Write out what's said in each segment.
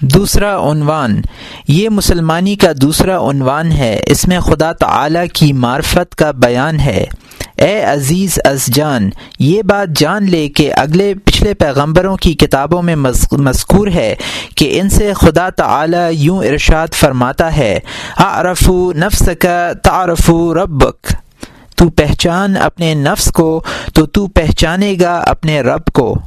دوسرا عنوان۔ یہ مسلمانی کا دوسرا عنوان ہے۔ اس میں خدا تعالی کی معرفت کا بیان ہے۔ اے عزیز از جان، یہ بات جان لے کہ اگلے پچھلے پیغمبروں کی کتابوں میں مذکور ہے کہ ان سے خدا تعالی یوں ارشاد فرماتا ہے عرف نفس کا تعارف ربک۔ تو پہچان اپنے نفس کو، تو تو پہچانے گا اپنے رب کو۔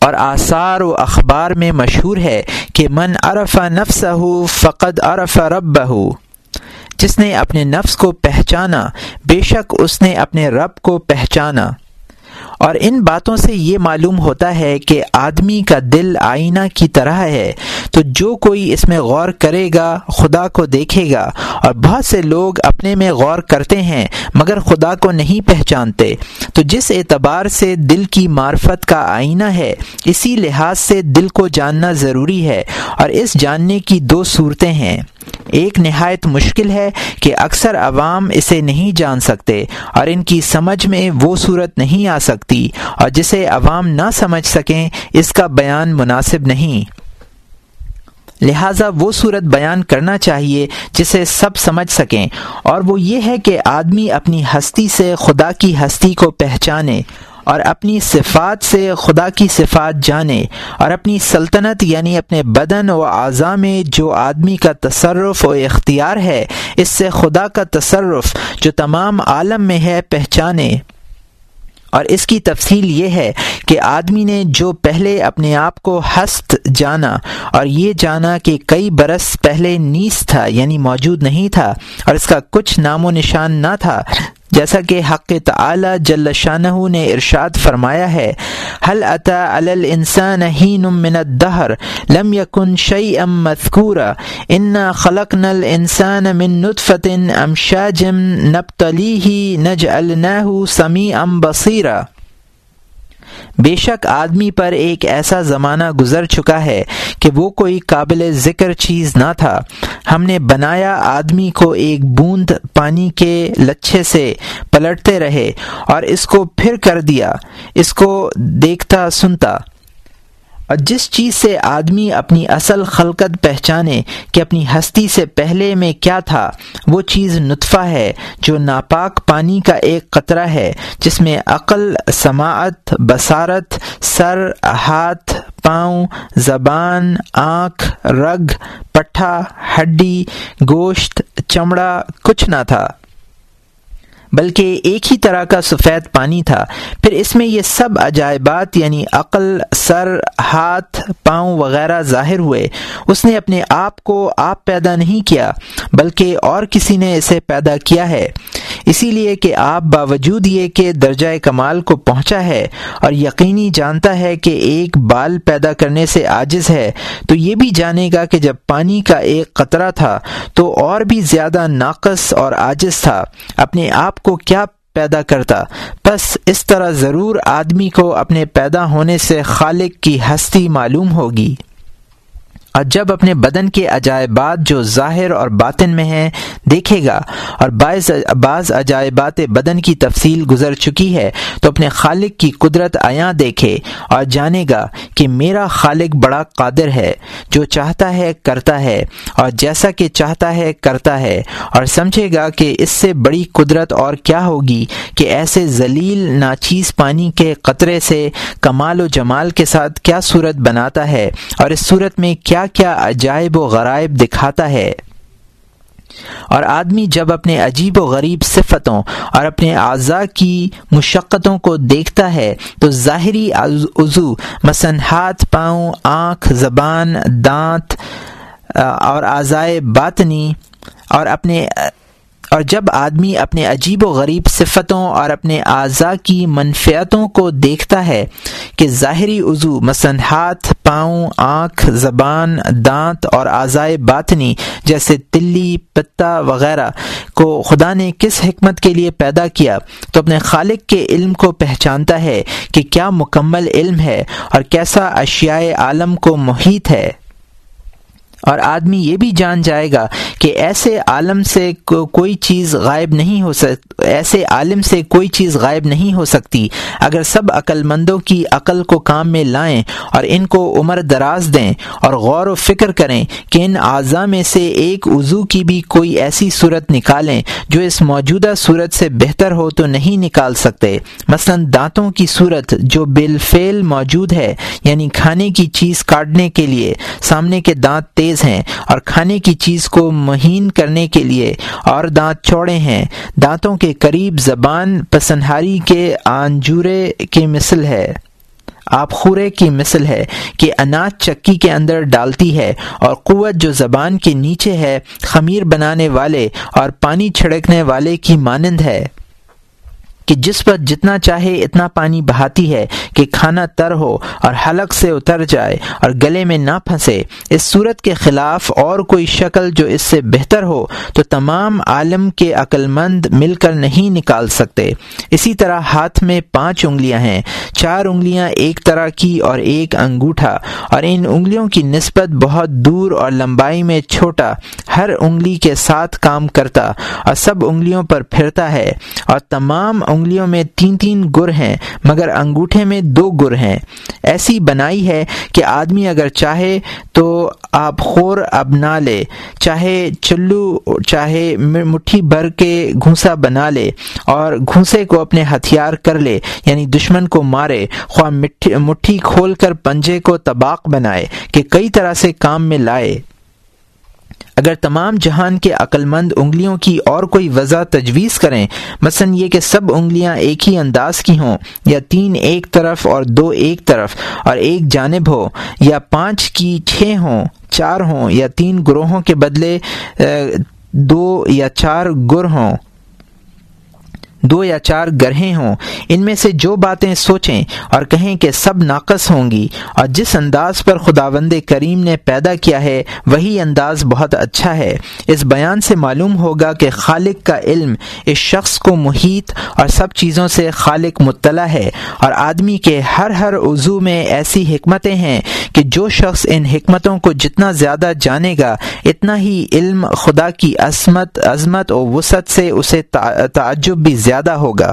اور آثار و اخبار میں مشہور ہے کہ من عرف نفس ہو فقد عرف رب جس نے اپنے نفس کو پہچانا، بے شک اس نے اپنے رب کو پہچانا۔ اور ان باتوں سے یہ معلوم ہوتا ہے کہ آدمی کا دل آئینہ کی طرح ہے۔ تو جو کوئی اس میں غور کرے گا، خدا کو دیکھے گا، اور بہت سے لوگ اپنے میں غور کرتے ہیں، مگر خدا کو نہیں پہچانتے۔ تو جس اعتبار سے دل کی معرفت کا آئینہ ہے، اسی لحاظ سے دل کو جاننا ضروری ہے، اور اس جاننے کی دو صورتیں ہیں۔ ایک نہایت مشکل ہے کہ اکثر عوام اسے نہیں جان سکتے، اور ان کی سمجھ میں وہ صورت نہیں آ سکتی، اور جسے عوام نہ سمجھ سکیں، اس کا بیان مناسب نہیں۔ لہٰذا وہ صورت بیان کرنا چاہیے جسے سب سمجھ سکیں اور وہ یہ ہے کہ آدمی اپنی ہستی سے خدا کی ہستی کو پہچانے اور اپنی صفات سے خدا کی صفات جانے اور اپنی سلطنت یعنی اپنے بدن و اعضاء میں جو آدمی کا تصرف و اختیار ہے، اس سے خدا کا تصرف جو تمام عالم میں ہے پہچانے۔ اور اس کی تفصیل یہ ہے کہ آدمی نے جو پہلے اپنے آپ کو ہست جانا اور یہ جانا کہ کئی برس پہلے نیس تھا یعنی موجود نہیں تھا، اور اس کا کچھ نام و نشان نہ تھا جیسا کہ حق تعلی جل شانہ نے ارشاد فرمایا ہے حل عطا الانسان حین من الدہر، لم یکن شیئا مذکورا، انا خلقنا الانسان من نطفت نج نبتلیہ سمیع ام بصیرہ بے شک آدمی پر ایک ایسا زمانہ گزر چکا ہے کہ وہ کوئی قابل ذکر چیز نہ تھا۔ ہم نے بنایا آدمی کو ایک بوند پانی کے لچھے سے پلٹتے رہے اور اس کو پھر کر دیا، اس کو دیکھتا سنتا۔ اور جس چیز سے آدمی اپنی اصل خلقت پہچانے کہ اپنی ہستی سے پہلے میں کیا تھا، وہ چیز نطفہ ہے جو ناپاک پانی کا ایک قطرہ ہے، جس میں عقل، سماعت، بصارت، سر، ہاتھ، پاؤں، زبان، آنکھ، رگ، پٹھا، ہڈی، گوشت، چمڑا، کچھ نہ تھا۔ بلکہ ایک ہی طرح کا سفید پانی تھا۔ پھر اس میں یہ سب عجائبات یعنی عقل، سر، ہاتھ، پاؤں وغیرہ ظاہر ہوئے۔ اس نے اپنے آپ کو آپ پیدا نہیں کیا، بلکہ اور کسی نے اسے پیدا کیا ہے۔ اسی لیے کہ آپ باوجود یہ کہ درجۂ کمال کو پہنچا ہے اور یقینی جانتا ہے کہ ایک بال پیدا کرنے سے عاجز ہے، تو یہ بھی جانے گا کہ جب پانی کا ایک قطرہ تھا تو اور بھی زیادہ ناقص اور عاجز تھا۔ اپنے آپ کو کیا پیدا کرتا۔ بس اس طرح ضرور آدمی کو اپنے پیدا ہونے سے خالق کی ہستی معلوم ہوگی۔ اور جب اپنے بدن کے عجائبات جو ظاہر اور باطن میں ہیں، دیکھے گا اور بعض بعض عجائبات بدن کی تفصیل گزر چکی ہے، تو اپنے خالق کی قدرت آیاں دیکھے اور جانے گا کہ میرا خالق بڑا قادر ہے، جو چاہتا ہے کرتا ہے اور جیسا کہ چاہتا ہے کرتا ہے۔ اور سمجھے گا کہ اس سے بڑی قدرت اور کیا ہوگی کہ ایسے ذلیل، ناچیز پانی کے قطرے سے کمال و جمال کے ساتھ کیا صورت بناتا ہے اور اس صورت میں کیا کیا عجائب و غرائب دکھاتا ہے۔ اور آدمی جب اپنے عجیب و غریب صفتوں اور اپنے اعضاء کی مشقتوں کو دیکھتا ہے تو ظاہری عضو، مثلا ہاتھ، پاؤں، آنکھ، زبان، دانت اور اعضائے باطنی اور اپنے اور جب آدمی اپنے عجیب و غریب صفتوں اور اپنے اعضاء کی منفیتوں کو دیکھتا ہے کہ ظاہری عضو مثلا ہاتھ، پاؤں، آنکھ، زبان، دانت اور اعضائے باطنی جیسے تلی، پتا وغیرہ کو خدا نے کس حکمت کے لیے پیدا کیا تو اپنے خالق کے علم کو پہچانتا ہے کہ کیا مکمل علم ہے اور کیسا اشیاء عالم کو محیط ہے۔ اور آدمی یہ بھی جان جائے گا کہ ایسے عالم سے کوئی چیز غائب نہیں ہو سک ایسے عالم سے کوئی چیز غائب نہیں ہو سکتی۔ اگر سب عقل مندوں کی عقل کو کام میں لائیں اور ان کو عمر دراز دیں اور غور و فکر کریں کہ ان اعضاء میں سے ایک وضو کی بھی کوئی ایسی صورت نکالیں جو اس موجودہ صورت سے بہتر ہو تو نہیں نکال سکتے۔ مثلا دانتوں کی صورت جو بالفعل موجود ہے یعنی کھانے کی چیز کاٹنے کے لیے، سامنے کے دانت تیز تیز ہیں اور کھانے کی چیز کو مہین کرنے کے لیے اور دانت چوڑے ہیں۔ دانتوں کے قریب زبان پسنہاری کے آنجورے کی مثل ہے۔ آپ خورے کی مثل ہے کہ اناج چکی کے اندر ڈالتی ہے اور قوت جو زبان کے نیچے ہے، خمیر بنانے والے اور پانی چھڑکنے والے کی مانند ہے۔ کہ جس پر جتنا چاہے اتنا پانی بہاتی ہے کہ کھانا تر ہو اور حلق سے اتر جائے اور گلے میں نہ پھنسے۔ اس صورت کے خلاف اور کوئی شکل جو اس سے بہتر ہو تو تمام عالم کے عقل مند مل کر نہیں نکال سکتے۔ اسی طرح ہاتھ میں پانچ انگلیاں ہیں، چار انگلیاں ایک طرح کی اور ایک انگوٹھا۔ اور ان انگلیوں کی نسبت بہت دور اور لمبائی میں چھوٹا، ہر انگلی کے ساتھ کام کرتا اور سب انگلیوں پر پھرتا ہے۔ اور تمام انگلیوں میں تین تین گر ہیں، مگر انگوٹھے میں دو گر ہیں۔ ایسی بنائی ہے کہ آدمی اگر چاہے تو آپ خور اب نہ لے، چاہے چلو، چاہے مٹھی بھر کے گھونسا بنا لے اور گھونسے کو اپنے ہتھیار کر لے یعنی دشمن کو مارے، خواہ مٹھی کھول کر پنجے کو طباق بنائے، کہ کئی طرح سے کام میں لائے۔ اگر تمام جہان کے عقل مند انگلیوں کی اور کوئی وضع تجویز کریں، مثلا یہ کہ سب انگلیاں ایک ہی انداز کی ہوں، یا تین ایک طرف اور دو ایک طرف اور ایک جانب ہو، یا پانچ کی چھ ہوں، چار ہوں، یا تین گروہوں کے بدلے دو یا چار گر ہوں۔ دو یا چار گرہیں ہوں، ان میں سے جو باتیں سوچیں اور کہیں کہ سب ناقص ہوں گی اور جس انداز پر خداوند کریم نے پیدا کیا ہے، وہی انداز بہت اچھا ہے۔ اس بیان سے معلوم ہوگا کہ خالق کا علم اس شخص کو محیط اور سب چیزوں سے خالق مطلع ہے اور آدمی کے ہر ہر عضو میں ایسی حکمتیں ہیں کہ جو شخص ان حکمتوں کو جتنا زیادہ جانے گا، اتنا ہی علم خدا کی عظمت عظمت و وسعت سے اسے تعجب بھی زیادہ زیادہ ہوگا۔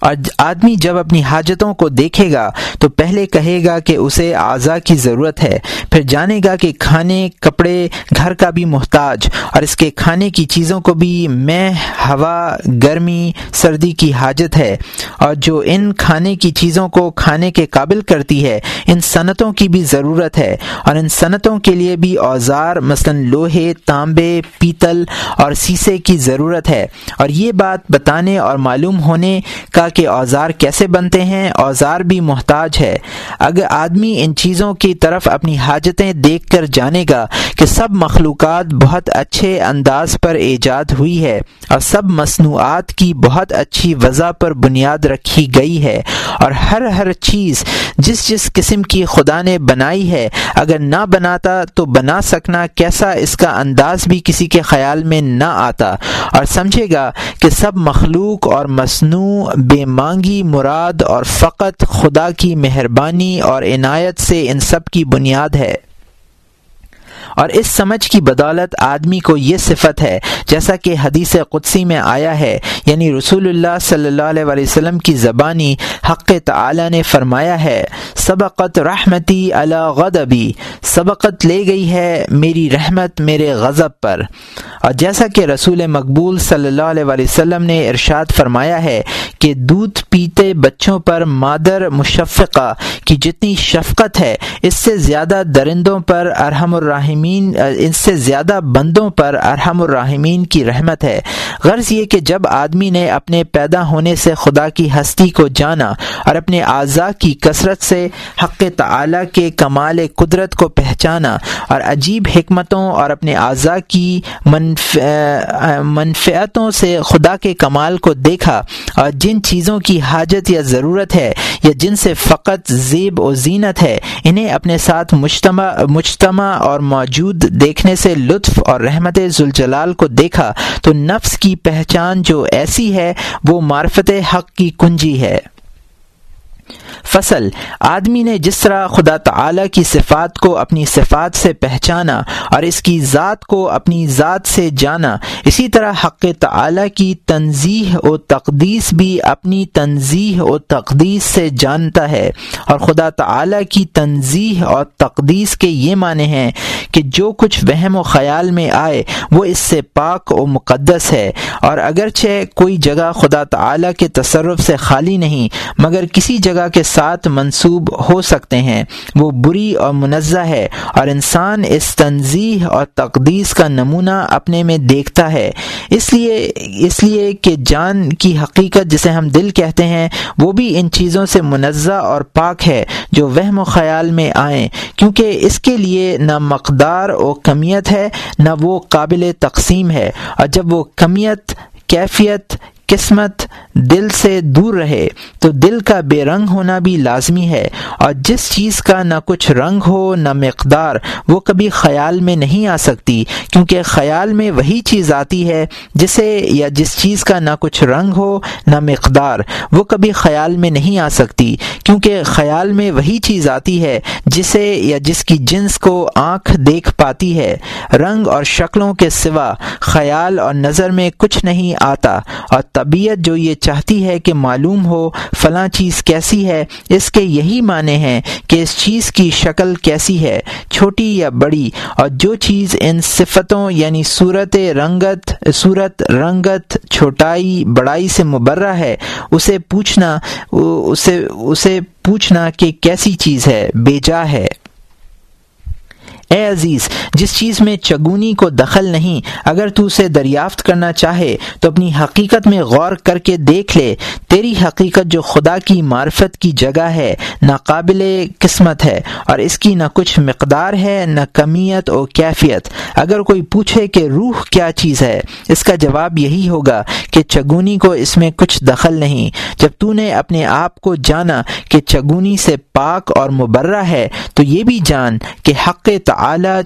اور آدمی جب اپنی حاجتوں کو دیکھے گا تو پہلے کہے گا کہ اسے اعضا کی ضرورت ہے۔ پھر جانے گا کہ کھانے، کپڑے، گھر کا بھی محتاج اور اس کے کھانے کی چیزوں کو بھی میں، ہوا، گرمی، سردی کی حاجت ہے۔ اور جو ان کھانے کی چیزوں کو کھانے کے قابل کرتی ہے، ان صنعتوں کی بھی ضرورت ہے۔ اور ان صنعتوں کے لیے بھی اوزار، مثلا لوہے، تانبے، پیتل اور سیسے کی ضرورت ہے۔ اور یہ بات بتانے اور معلوم ہونے کا کہ اوزار کیسے بنتے ہیں۔ اوزار بھی محتاج ہے۔ اگر آدمی ان چیزوں کی طرف اپنی حاجتیں دیکھ کر جانے گا کہ سب مخلوقات بہت اچھے انداز پر ایجاد ہوئی ہے اور سب مصنوعات کی بہت اچھی وضع پر بنیاد رکھی گئی ہے اور ہر ہر چیز جس جس قسم کی خدا نے بنائی ہے، اگر نہ بناتا تو بنا سکنا، کیسا اس کا انداز بھی کسی کے خیال میں نہ آتا۔ اور سمجھے گا کہ سب مخلوق اور مصنوع، بے مانگی، مراد اور فقط خدا کی مہربانی اور عنایت سے ان سب کی بنیاد ہے۔ اور اس سمجھ کی بدولت آدمی کو یہ صفت ہے، جیسا کہ حدیث قدسی میں آیا ہے یعنی رسول اللہ صلی اللہ علیہ وسلم کی زبانی حق تعالی نے فرمایا ہے، سبقت رحمتی غدبی سبقت لے گئی ہے میری رحمت میرے غضب پر۔ اور جیسا کہ رسول مقبول صلی اللہ علیہ وسلم نے ارشاد فرمایا ہے کہ دودھ پیتے بچوں پر مادر مشفقہ کی جتنی شفقت ہے، اس سے زیادہ درندوں پر ارحم الرحمین اس سے زیادہ بندوں پر ارحم الرحمین کی رحمت ہے۔ غرض یہ کہ جب آدمی نے اپنے پیدا ہونے سے خدا کی ہستی کو جانا اور اپنے اعضاء کی کثرت سے حق تعالی کے کمال قدرت کو پہچانا اور عجیب حکمتوں اور اپنے اعضاء کی منف منفعتوں سے خدا کے کمال کو دیکھا اور جن چیزوں کی حاجت یا ضرورت ہے یا جن سے فقط زیب و زینت ہے، انہیں اپنے ساتھ مجتمع مجتمع اور موجود دیکھنے سے لطف اور رحمت ذوالجلال کو دیکھا تو نفس کی پہچان جو ایسی ہے وہ معرفت حق کی کنجی ہے۔ فصل، آدمی نے جس طرح خدا تعالی کی صفات کو اپنی صفات سے پہچانا اور اس کی ذات کو اپنی ذات سے جانا، اسی طرح حق تعالی کی تنظیح و تقدیس بھی اپنی تنظیح و تقدیس سے جانتا ہے اور خدا تعالی کی تنظیح اور تقدیس کے یہ معنی ہیں کہ جو کچھ وہم و خیال میں آئے، وہ اس سے پاک و مقدس ہے اور اگرچہ کوئی جگہ خدا تعالی کے تصرف سے خالی نہیں، مگر کسی جگہ کے ساتھ منسوب ہو سکتے ہیں۔ وہ بری اور منزہ ہے اور انسان اس تنظیح اور تقدیس کا نمونہ اپنے میں دیکھتا ہے۔ اس لیے اس لیے کہ جان کی حقیقت جسے ہم دل کہتے ہیں، وہ بھی ان چیزوں سے منزہ اور پاک ہے جو وہم و خیال میں آئیں۔ کیونکہ اس کے لیے نہ مقدار و کمیت ہے، نہ وہ قابل تقسیم ہے۔ اور جب وہ کمیت، کیفیت قسمت دل سے دور رہے، تو دل کا بے رنگ ہونا بھی لازمی ہے۔ اور جس چیز کا نہ کچھ رنگ ہو، نہ مقدار، وہ کبھی خیال میں نہیں آ سکتی، کیونکہ خیال میں وہی چیز آتی ہے جسے یا جس چیز کا نہ کچھ رنگ ہو، نہ مقدار، وہ کبھی خیال میں نہیں آ سکتی، کیونکہ خیال میں وہی چیز آتی ہے جسے یا جس کی جنس کو آنکھ دیکھ پاتی ہے۔ رنگ اور شکلوں کے سوا خیال اور نظر میں کچھ نہیں آتا، اور طبیعت جو یہ چاہتی ہے کہ معلوم ہو فلاں چیز کیسی ہے، اس کے یہی معنی ہیں کہ اس چیز کی شکل کیسی ہے، چھوٹی یا بڑی۔ اور جو چیز ان صفتوں یعنی صورت رنگت صورت رنگت چھوٹائی، بڑائی سے مبرہ ہے، اسے پوچھنا، اسے اسے پوچھنا کہ کیسی چیز ہے، بے جا ہے۔ اے عزیز، جس چیز میں چگونی کو دخل نہیں، اگر تو اسے دریافت کرنا چاہے، تو اپنی حقیقت میں غور کر کے دیکھ لے، تیری حقیقت جو خدا کی معرفت کی جگہ ہے، ناقابل قسمت ہے، اور اس کی نہ کچھ مقدار ہے، نہ کمیت و کیفیت۔ اگر کوئی پوچھے کہ روح کیا چیز ہے، اس کا جواب یہی ہوگا کہ چگونی کو اس میں کچھ دخل نہیں۔ جب تو نے اپنے آپ کو جانا کہ چگونی سے پاک اور مبرہ ہے، تو یہ بھی جان کہ حق تعالی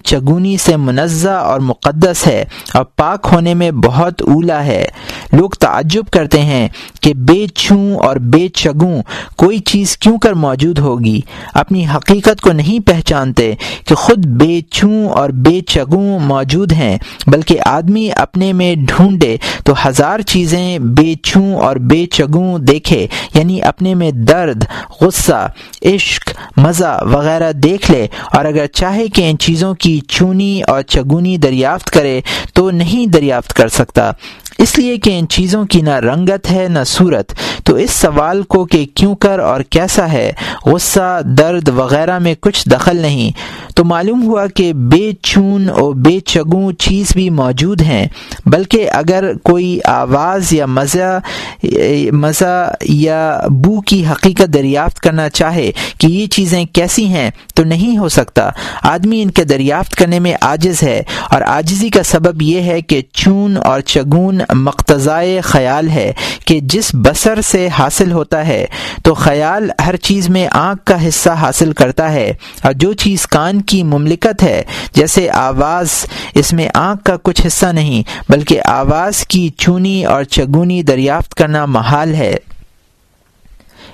چگونی سے منزہ اور مقدس ہے اور پاک ہونے میں بہت اولا ہے۔ لوگ تعجب کرتے ہیں کہ بے چھوں اور بے چگوں کوئی چیز کیوں کر موجود ہوگی؟ اپنی حقیقت کو نہیں پہچانتے کہ خود بے چھوں اور بے چگوں موجود ہیں، بلکہ آدمی اپنے میں ڈھونڈے تو ہزار چیزیں بے چھوں اور بے چگوں دیکھے یعنی اپنے میں درد، غصہ، عشق، مزہ وغیرہ دیکھ لے، اور اگر چاہے کہ ان چیزوں کی چونی اور چگونی دریافت کرے تو نہیں دریافت کر سکتا۔ اس لیے کہ ان چیزوں کی نہ رنگت ہے، نہ صورت۔ تو اس سوال کو کہ کیوں کر اور کیسا ہے؟ غصہ، درد وغیرہ میں کچھ دخل نہیں۔ تو معلوم ہوا کہ بے چون اور بے چگوں چیز بھی موجود ہیں۔ بلکہ اگر کوئی آواز یا مزہ مزہ یا بو کی حقیقت دریافت کرنا چاہے کہ یہ چیزیں کیسی ہیں، تو نہیں ہو سکتا۔ آدمی ان کے دریافت کرنے میں عاجز ہے۔ اور عاجزی کا سبب یہ ہے کہ چون اور چگون مقتضائے خیال ہے کہ جس بسر سے حاصل ہوتا ہے، تو خیال ہر چیز میں آنکھ کا حصہ حاصل کرتا ہے۔ اور جو چیز کان کی مملکت ہے، جیسے آواز، اس میں آنکھ کا کچھ حصہ نہیں، بلکہ آواز کی چونی اور چگونی دریافت کرنا محال ہے۔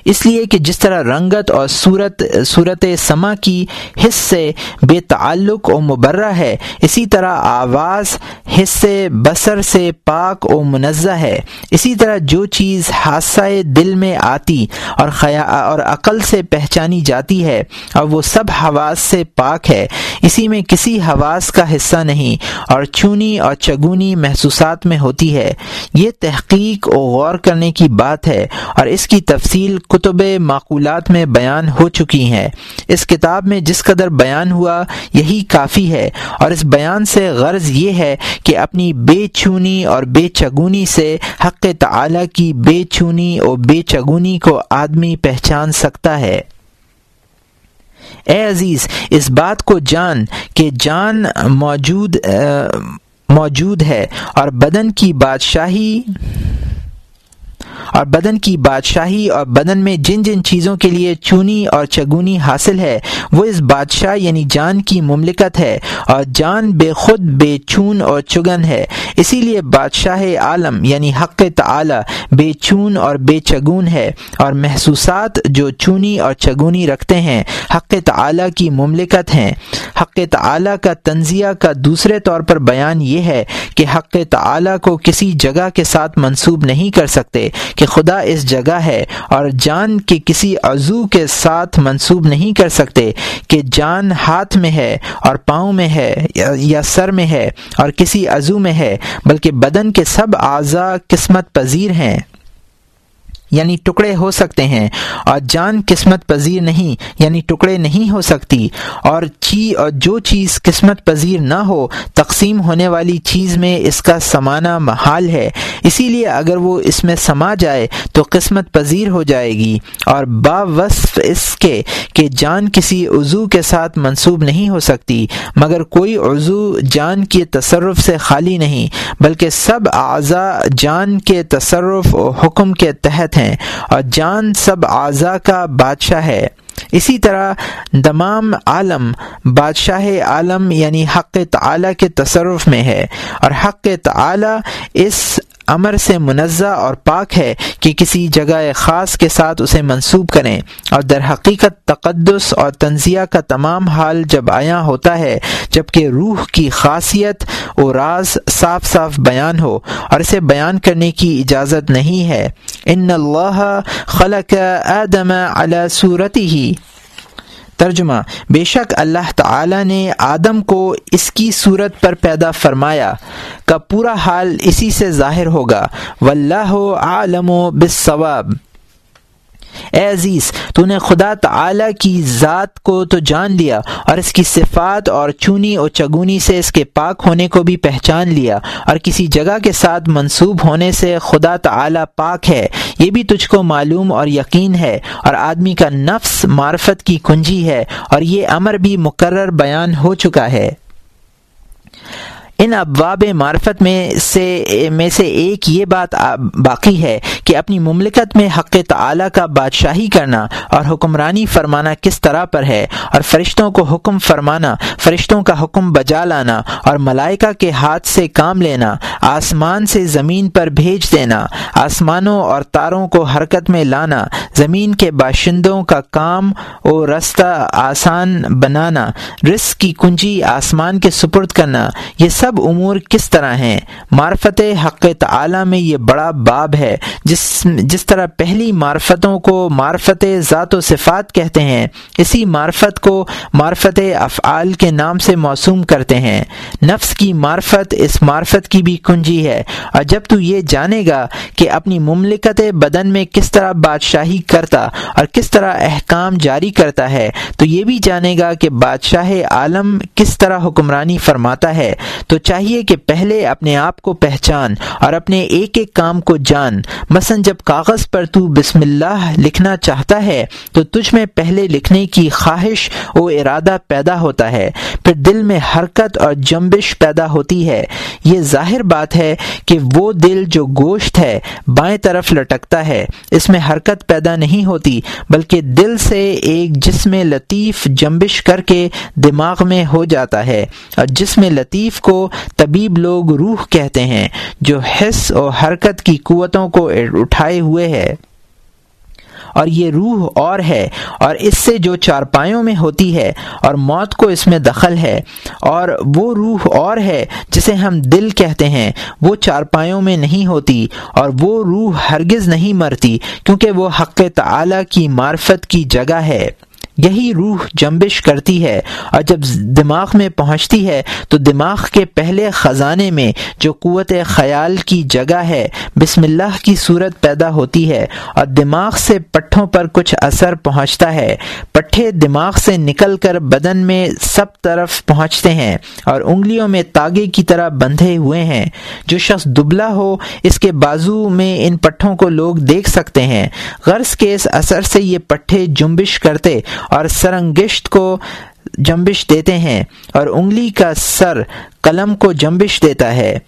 اس لیے کہ جس طرح رنگت اور صورت صورت سما کی حصے بے تعلق و مبرہ ہے، اسی طرح آواز حصے بسر سے پاک و منزہ ہے۔ اسی طرح جو چیز حادثہ دل میں آتی اور خیا، اور عقل سے پہچانی جاتی ہے، اور وہ سب حواس سے پاک ہے۔ اسی میں کسی حواس کا حصہ نہیں، اور چونی اور چگونی محسوسات میں ہوتی ہے۔ یہ تحقیق و غور کرنے کی بات ہے، اور اس کی تفصیل کتب معقولات میں بیان ہو چکی ہیں۔ اس کتاب میں جس قدر بیان ہوا، یہی کافی ہے۔ اور اس بیان سے غرض یہ ہے کہ اپنی بے چونی اور بے چگونی سے حق تعالی کی بے چونی اور بے چگونی کو آدمی پہچان سکتا ہے۔ اے عزیز، اس بات کو جان کہ جان موجود موجود ہے اور بدن کی بادشاہی اور بدن کی بادشاہی اور بدن میں جن جن چیزوں کے لیے چونی اور چگونی حاصل ہے، وہ اس بادشاہ یعنی جان کی مملکت ہے اور جان بے خود بے چون اور چگن ہے۔ اسی لیے بادشاہ عالم یعنی حق تعالی بے چون اور بے چگون ہے اور محسوسات جو چونی اور چگونی رکھتے ہیں، حق تعالی کی مملکت ہیں۔ حق تعالی کا تنزیہ کا دوسرے طور پر بیان یہ ہے کہ حق تعالی کو کسی جگہ کے ساتھ منسوب نہیں کر سکتے۔ کہ خدا اس جگہ ہے اور جان کے کسی عضو کے ساتھ منسوب نہیں کر سکتے کہ جان ہاتھ میں ہے اور پاؤں میں ہے یا سر میں ہے اور کسی عضو میں ہے، بلکہ بدن کے سب اعضاء قسمت پذیر ہیں۔ یعنی ٹکڑے ہو سکتے ہیں اور جان قسمت پذیر نہیں یعنی ٹکڑے نہیں ہو سکتی۔ اور چی اور جو چیز قسمت پذیر نہ ہو، تقسیم ہونے والی چیز میں اس کا سمانا محال ہے۔ اسی لیے اگر وہ اس میں سما جائے تو قسمت پذیر ہو جائے گی۔ اور با وصف اس کے کہ جان کسی عضو کے ساتھ منسوب نہیں ہو سکتی، مگر کوئی عضو جان کے تصرف سے خالی نہیں، بلکہ سب اعضاء جان کے تصرف و حکم کے تحت ہیں۔ اور جان سب اعضا کا بادشاہ ہے۔ اسی طرح تمام عالم بادشاہ عالم یعنی حق تعالی کے تصرف میں ہے۔ اور حق تعالی اس امر سے منزہ اور پاک ہے کہ کسی جگہ خاص کے ساتھ اسے منسوب کریں اور در حقیقت تقدس اور تنزیہ کا تمام حال جب آیا ہوتا ہے جبکہ روح کی خاصیت و راز صاف صاف بیان ہو اور اسے بیان کرنے کی اجازت نہیں ہے۔ ان اللہ خلق آدم علی صورتی ہی ترجمہ، بے شک اللہ تعالی نے آدم کو اس کی صورت پر پیدا فرمایا، کا پورا حال اسی سے ظاہر ہوگا، واللہ عالم و بالصواب۔ اے عزیز، تو نے خدا تعالی کی ذات کو تو جان لیا اور اس کی صفات اور چونی اور چگونی سے اس کے پاک ہونے کو بھی پہچان لیا اور کسی جگہ کے ساتھ منسوب ہونے سے خدا تعالی پاک ہے۔ یہ بھی تجھ کو معلوم اور یقین ہے اور آدمی کا نفس معرفت کی کنجی ہے اور یہ امر بھی مقرر بیان ہو چکا ہے۔ ان ابواب معرفت میں سے میں سے ایک یہ بات باقی ہے کہ اپنی مملکت میں حق تعالی کا بادشاہی کرنا اور حکمرانی فرمانا کس طرح پر ہے اور فرشتوں کو حکم فرمانا، فرشتوں کا حکم بجا لانا اور ملائکہ کے ہاتھ سے کام لینا، آسمان سے زمین پر بھیج دینا، آسمانوں اور تاروں کو حرکت میں لانا، زمین کے باشندوں کا کام و رستہ آسان بنانا، رزق کی کنجی آسمان کے سپرد کرنا، یہ سب سب امور کس طرح ہیں؟ معرفت حق تعالی میں یہ بڑا باب ہے۔ جس جس طرح پہلی معرفتوں کو معرفت ذات و صفات کہتے ہیں، اسی معرفت کو معرفت افعال کے نام سے موسوم کرتے ہیں۔ نفس کی معرفت اس معرفت کی بھی کنجی ہے۔ اور جب تو یہ جانے گا کہ اپنی مملکت بدن میں کس طرح بادشاہی کرتا اور کس طرح احکام جاری کرتا ہے، تو یہ بھی جانے گا کہ بادشاہ عالم کس طرح حکمرانی فرماتا ہے۔ تو چاہیے کہ پہلے اپنے آپ کو پہچان اور اپنے ایک ایک کام کو جان۔ مثلا جب کاغذ پر تو بسم اللہ لکھنا چاہتا ہے، تو تجھ میں پہلے لکھنے کی خواہش و ارادہ پیدا ہوتا ہے۔ پھر دل میں حرکت اور جنبش پیدا ہوتی ہے۔ یہ ظاہر بات ہے کہ وہ دل جو گوشت ہے، بائیں طرف لٹکتا ہے۔ اس میں حرکت پیدا نہیں ہوتی، بلکہ دل سے ایک جسم لطیف جنبش کر کے دماغ میں ہو جاتا ہے۔ اور جسم لطیف کو طبیب لوگ روح کہتے ہیں، جو حص اور حرکت کی قوتوں کو اٹھائے ہوئے ہے۔ اور یہ روح اور ہے، اور اس سے جو چارپایوں میں ہوتی ہے، اور موت کو اس میں دخل ہے۔ اور وہ روح اور ہے، جسے ہم دل کہتے ہیں، وہ چارپایوں میں نہیں ہوتی، اور وہ روح ہرگز نہیں مرتی، کیونکہ وہ حق تعالی کی معرفت کی جگہ ہے۔ یہی روح جنبش کرتی ہے اور جب دماغ میں پہنچتی ہے تو دماغ کے پہلے خزانے میں جو قوت خیال کی جگہ ہے، بسم اللہ کی صورت پیدا ہوتی ہے اور دماغ سے پٹھوں پر کچھ اثر پہنچتا ہے۔ پٹھے دماغ سے نکل کر بدن میں سب طرف پہنچتے ہیں اور انگلیوں میں تاگے کی طرح بندھے ہوئے ہیں۔ جو شخص دبلا ہو، اس کے بازو میں ان پٹھوں کو لوگ دیکھ سکتے ہیں۔ غرض کے اس اثر سے یہ پٹھے جنبش کرتے اور سرنگشت کو جنبش دیتے ہیں اور انگلی کا سر قلم کو جنبش دیتا ہے۔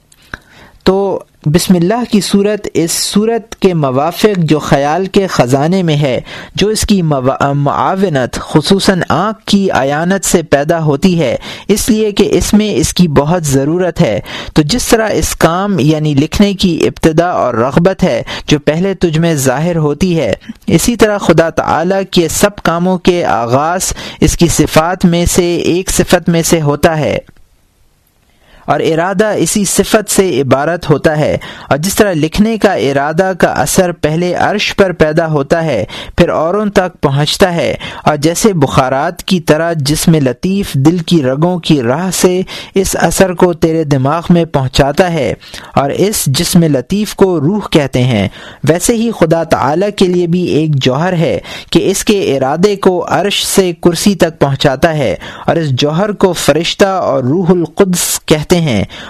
تو بسم اللہ کی صورت اس صورت کے موافق جو خیال کے خزانے میں ہے، جو اس کی معاونت، خصوصاً آنکھ کی عیانت سے پیدا ہوتی ہے، اس لیے کہ اس میں اس کی بہت ضرورت ہے۔ تو جس طرح اس کام یعنی لکھنے کی ابتدا اور رغبت ہے، جو پہلے تجھ میں ظاہر ہوتی ہے، اسی طرح خدا تعالی کے سب کاموں کے آغاز اس کی صفات میں سے، ایک صفت میں سے ہوتا ہے۔ اور ارادہ اسی صفت سے عبارت ہوتا ہے۔ اور جس طرح لکھنے کا ارادہ کا اثر پہلے عرش پر پیدا ہوتا ہے، پھر اوروں تک پہنچتا ہے۔ اور جیسے بخارات کی طرح جسم لطیف دل کی رگوں کی راہ سے اس اثر کو تیرے دماغ میں پہنچاتا ہے، اور اس جسم لطیف کو روح کہتے ہیں۔ ویسے ہی خدا تعالی کے لیے بھی ایک جوہر ہے کہ اس کے ارادے کو عرش سے کرسی تک پہنچاتا ہے، اور اس جوہر کو فرشتہ اور روح القدس کہتے ہیں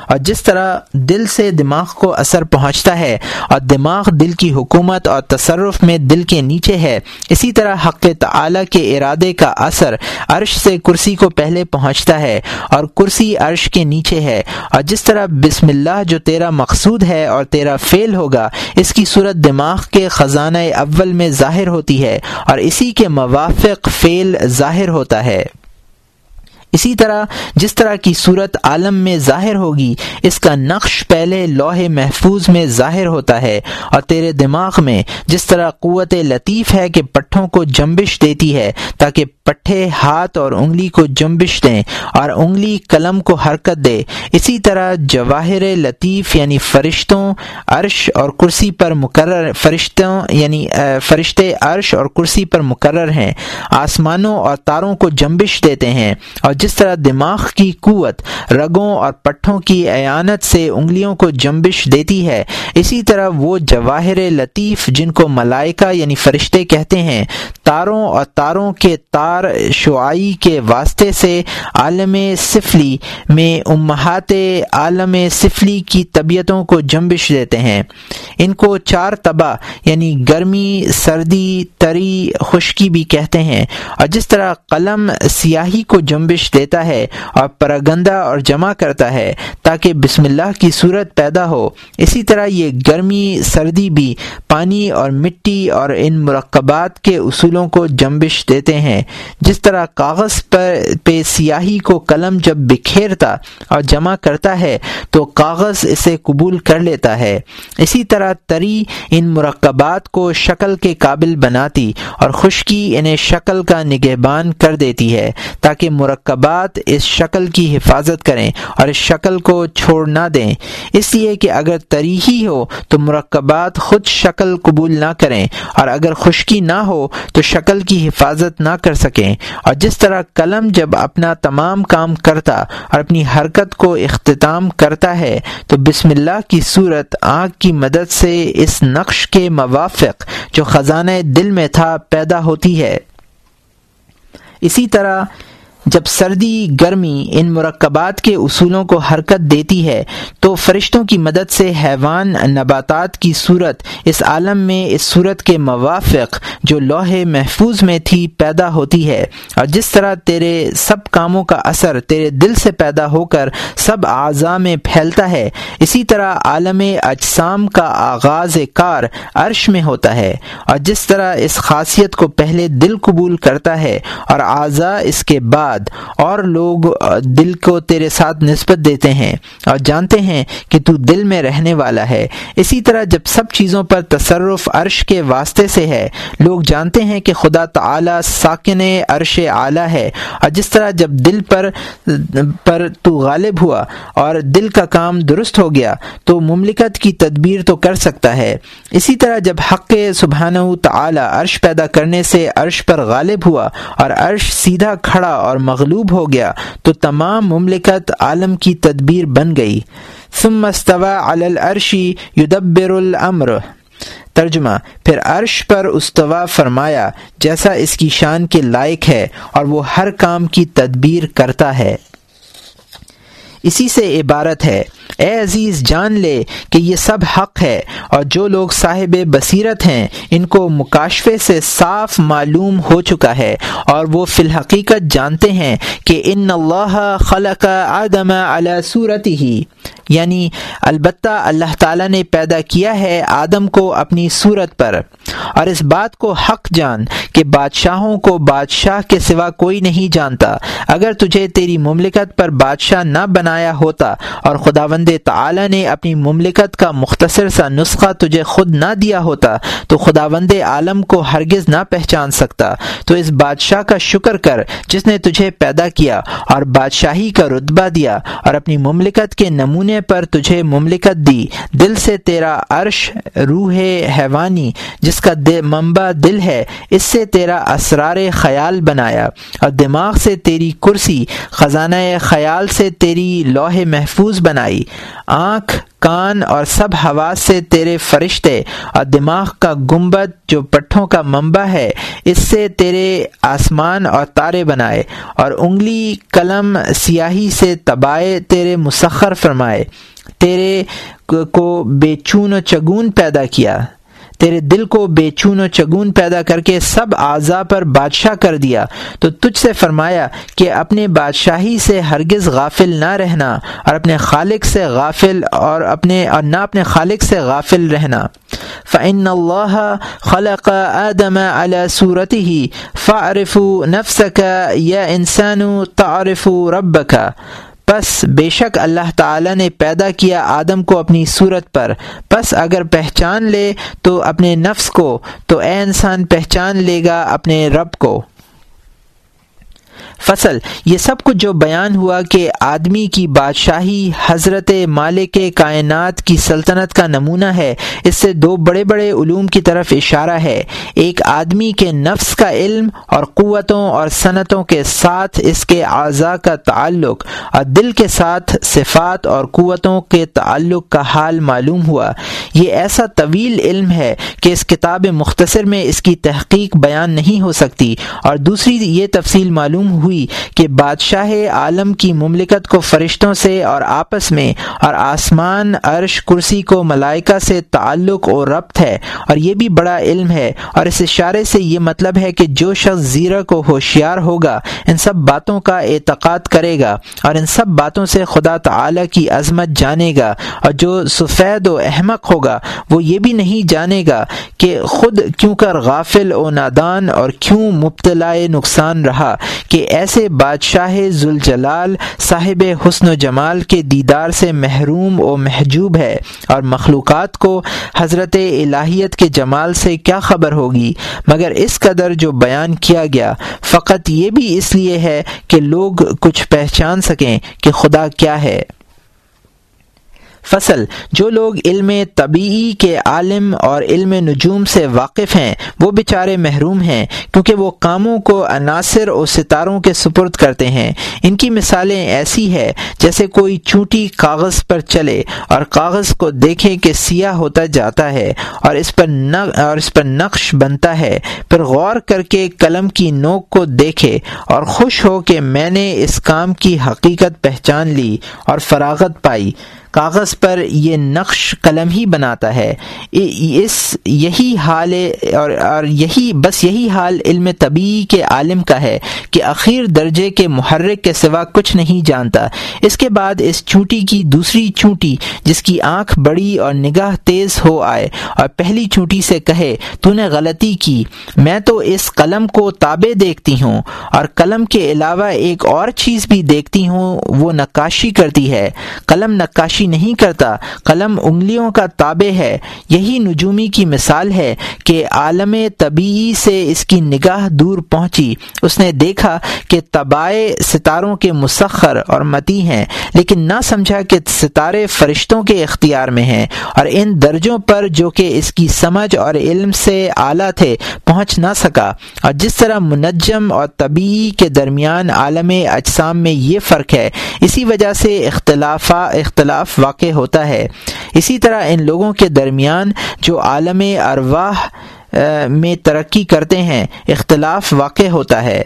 اور جس طرح دل سے دماغ کو اثر پہنچتا ہے اور دماغ دل کی حکومت اور تصرف میں دل کے نیچے ہے، اسی طرح حق تعالی کے ارادے کا اثر عرش سے کرسی کو پہلے پہنچتا ہے اور کرسی عرش کے نیچے ہے۔ اور جس طرح بسم اللہ جو تیرا مقصود ہے اور تیرا فیل ہوگا، اس کی صورت دماغ کے خزانہ اول میں ظاہر ہوتی ہے اور اسی کے موافق فیل ظاہر ہوتا ہے۔ اسی طرح جس طرح کی صورت عالم میں ظاہر ہوگی، اس کا نقش پہلے لوہے محفوظ میں ظاہر ہوتا ہے اور تیرے دماغ میں جس طرح قوت لطیف ہے کہ پٹھوں کو جنبش دیتی ہے، تاکہ پٹھے ہاتھ اور انگلی کو جنبش دیں اور انگلی قلم کو حرکت دے۔ اسی طرح جواہر لطیف یعنی فرشتوں، عرش اور کرسی پر مقرر فرشتوں یعنی فرشتے عرش اور کرسی پر مقرر ہیں۔ آسمانوں اور تاروں کو جنبش دیتے ہیں اور جس طرح دماغ کی قوت رگوں اور پٹھوں کی اعانت سے انگلیوں کو جنبش دیتی ہے، اسی طرح وہ جواہر لطیف جن کو ملائکہ یعنی فرشتے کہتے ہیں، تاروں اور تاروں کے تار شعائی کے واسطے سے عالم سفلی میں امہات عالم سفلی کی طبیعتوں کو جنبش دیتے ہیں۔ ان کو چار تباہ یعنی گرمی، سردی، تری، خشکی بھی کہتے ہیں۔ اور جس طرح قلم سیاہی کو جنبش دیتا ہے اور پراگندہ اور جمع کرتا ہے تاکہ بسم اللہ کی صورت پیدا ہو۔ اسی طرح یہ گرمی، سردی بھی پانی اور مٹی اور ان مرکبات کے اصولوں کو جنبش دیتے ہیں۔ جس طرح کاغذ پر پہ سیاہی کو قلم جب بکھیرتا اور جمع کرتا ہے، تو کاغذ اسے قبول کر لیتا ہے۔ اسی طرح تری ان مرکبات کو شکل کے قابل بناتی اور خشکی انہیں شکل کا نگہبان کر دیتی ہے تاکہ مرکب بات اس شکل کی حفاظت کریں اور اس شکل کو چھوڑ نہ دیں۔ اس لیے کہ اگر تریحی ہو تو مرکبات خود شکل قبول نہ کریں اور اگر خشکی نہ ہو تو شکل کی حفاظت نہ کر سکیں۔ اور جس طرح قلم جب اپنا تمام کام کرتا اور اپنی حرکت کو اختتام کرتا ہے تو بسم اللہ کی صورت آنکھ کی مدد سے اس نقش کے موافق جو خزانہ دل میں تھا پیدا ہوتی ہے۔ اسی طرح جب سردی، گرمی ان مرکبات کے اصولوں کو حرکت دیتی ہے، تو فرشتوں کی مدد سے حیوان نباتات کی صورت اس عالم میں، اس صورت کے موافق جو لوہے محفوظ میں تھی پیدا ہوتی ہے۔ اور جس طرح تیرے سب کاموں کا اثر تیرے دل سے پیدا ہو کر سب اعضاء میں پھیلتا ہے، اسی طرح عالم اجسام کا آغاز کار عرش میں ہوتا ہے۔ اور جس طرح اس خاصیت کو پہلے دل قبول کرتا ہے، اور اعضاء اس کے بعد بعد اور لوگ دل کو تیرے ساتھ نسبت دیتے ہیں اور جانتے ہیں کہ تو دل میں رہنے والا ہے۔ اسی طرح جب سب چیزوں پر تصرف عرش کے واسطے سے ہے، لوگ جانتے ہیں کہ خدا تعالی ساکن عرش اعلیٰ ہے۔ اور جس طرح جب دل پر پر تو غالب ہوا اور دل کا کام درست ہو گیا، تو مملکت کی تدبیر تو کر سکتا ہے۔ اسی طرح جب حق سبحانہ تعالی عرش پیدا کرنے سے عرش پر غالب ہوا اور عرش سیدھا کھڑا اور مغلوب ہو گیا تو تمام مملکت عالم کی تدبیر بن گئی۔ ثم استوى على العرش يدبر الامر۔ ترجمہ، پھر عرش پر استوا فرمایا، جیسا اس کی شان کے لائق ہے اور وہ ہر کام کی تدبیر کرتا ہے۔ اسی سے عبارت ہے۔ اے عزیز، جان لے کہ یہ سب حق ہے اور جو لوگ صاحب بصیرت ہیں، ان کو مکاشفے سے صاف معلوم ہو چکا ہے اور وہ فی الحقیقت جانتے ہیں کہ ان اللہ خلق آدم علی صورت ہی یعنی البتہ اللہ تعالیٰ نے پیدا کیا ہے آدم کو اپنی صورت پر۔ اور اس بات کو حق جان کہ بادشاہوں کو بادشاہ کے سوا کوئی نہیں جانتا۔ اگر تجھے تیری مملکت پر بادشاہ نہ بنایا ہوتا اور خدا وند تعالیٰ نے اپنی مملکت کا مختصر سا نسخہ تجھے خود نہ دیا ہوتا، تو خدا وند عالم کو ہرگز نہ پہچان سکتا۔ تو اس بادشاہ کا شکر کر جس نے تجھے پیدا کیا اور بادشاہی کا رتبہ دیا اور اپنی مملکت کے نمونے پر تجھے مملکت دی۔ دل سے تیرا عرش روح حیوانی، جس کا منبع دل ہے، اس سے تیرا اسرار خیال بنایا، اور دماغ سے تیری کرسی، خزانہ خیال سے تیری لوح محفوظ بنائی۔ آنکھ، کان اور سب حواس سے تیرے فرشتے، اور دماغ کا گنبد جو پٹھوں کا منبع ہے، اس سے تیرے آسمان اور تارے بنائے، اور انگلی قلم سیاہی سے تبائے تیرے مسخر فرمائے۔ تیرے کو بے چون و چگون پیدا کیا۔ تیرے دل کو بے چون و چگون پیدا کر کے سب اعضاء پر بادشاہ کر دیا تو تجھ سے فرمایا کہ اپنے بادشاہی سے ہرگز غافل نہ رہنا اور اپنے خالق سے غافل اور اپنے اور نہ اپنے خالق سے غافل رہنا۔ فعن اللہ خلق آدم علی صورت ہی فعرف نفس کا یا انسان تعارف رب کا پس بے شک اللہ تعالی نے پیدا کیا آدم کو اپنی صورت پر۔ پس اگر پہچان لے تو اپنے نفس کو، تو اے انسان پہچان لے گا اپنے رب کو۔ فصل۔ یہ سب کچھ جو بیان ہوا کہ آدمی کی بادشاہی حضرت مالک کائنات کی سلطنت کا نمونہ ہے، اس سے دو بڑے بڑے علوم کی طرف اشارہ ہے۔ ایک آدمی کے نفس کا علم اور قوتوں اور صنعتوں کے ساتھ اس کے اعضاء کا تعلق، اور دل کے ساتھ صفات اور قوتوں کے تعلق کا حال معلوم ہوا۔ یہ ایسا طویل علم ہے کہ اس کتاب مختصر میں اس کی تحقیق بیان نہیں ہو سکتی، اور دوسری یہ تفصیل معلوم ہوئی ہوئی کہ بادشاہ عالم کی مملکت کو فرشتوں سے اور آپس میں اور آسمان عرش کرسی کو ملائکہ سے تعلق اور ربط ہے اور یہ بھی بڑا علم ہے اور اس اشارے سے یہ مطلب ہے کہ جو شخص زیرہ کو ہوشیار ہوگا، ان سب باتوں کا اعتقاد کرے گا اور ان سب باتوں سے خدا تعالی کی عظمت جانے گا اور جو سفید و احمق ہوگا، وہ یہ بھی نہیں جانے گا کہ خود کیوں کر غافل و نادان اور کیوں مبتلا نقصان رہا کہ ایسے بادشاہ ذوالجلال صاحب حسن و جمال کے دیدار سے محروم و محجوب ہے اور مخلوقات کو حضرت الہیت کے جمال سے کیا خبر ہوگی؟ مگر اس قدر جو بیان کیا گیا، فقط یہ بھی اس لیے ہے کہ لوگ کچھ پہچان سکیں کہ خدا کیا ہے۔ فصل۔ جو لوگ علم طبیعی کے عالم اور علم نجوم سے واقف ہیں، وہ بیچارے محروم ہیں، کیونکہ وہ کاموں کو عناصر اور ستاروں کے سپرد کرتے ہیں۔ ان کی مثالیں ایسی ہے جیسے کوئی چونٹی کاغذ پر چلے اور کاغذ کو دیکھیں کہ سیاہ ہوتا جاتا ہے اور اس پر اور اس پر نقش بنتا ہے۔ پھر غور کر کے قلم کی نوک کو دیکھے اور خوش ہو کہ میں نے اس کام کی حقیقت پہچان لی اور فراغت پائی۔ کاغذ پر یہ نقش قلم ہی بناتا ہے۔ اس یہی حال اور اور یہی بس یہی حال علم طبی کے عالم کا ہے کہ اخیر درجے کے محرک کے سوا کچھ نہیں جانتا۔ اس کے بعد اس چونٹی کی دوسری چونٹی، جس کی آنکھ بڑی اور نگاہ تیز ہو آئے اور پہلی چونٹی سے کہے، تو نے غلطی کی۔ میں تو اس قلم کو تابے دیکھتی ہوں اور قلم کے علاوہ ایک اور چیز بھی دیکھتی ہوں، وہ نقاشی کرتی ہے۔ قلم نقاشی نہیں کرتا۔ قلم انگلیوں کا تابع ہے۔ یہی نجومی کی مثال ہے کہ عالم طبیعی سے اس کی نگاہ دور پہنچی۔ اس نے دیکھا کہ تبائے ستاروں کے مسخر اور متی ہیں، لیکن نہ سمجھا کہ ستارے فرشتوں کے اختیار میں ہیں۔ اور ان درجوں پر جو کہ اس کی سمجھ اور علم سے اعلیٰ تھے، پہنچ نہ سکا۔ اور جس طرح منجم اور طبیعی کے درمیان عالم اجسام میں یہ فرق ہے، اسی وجہ سے اختلاف اختلاف واقع ہوتا ہے۔ اسی طرح ان لوگوں کے درمیان جو عالم ارواح میں ترقی کرتے ہیں، اختلاف واقع ہوتا ہے۔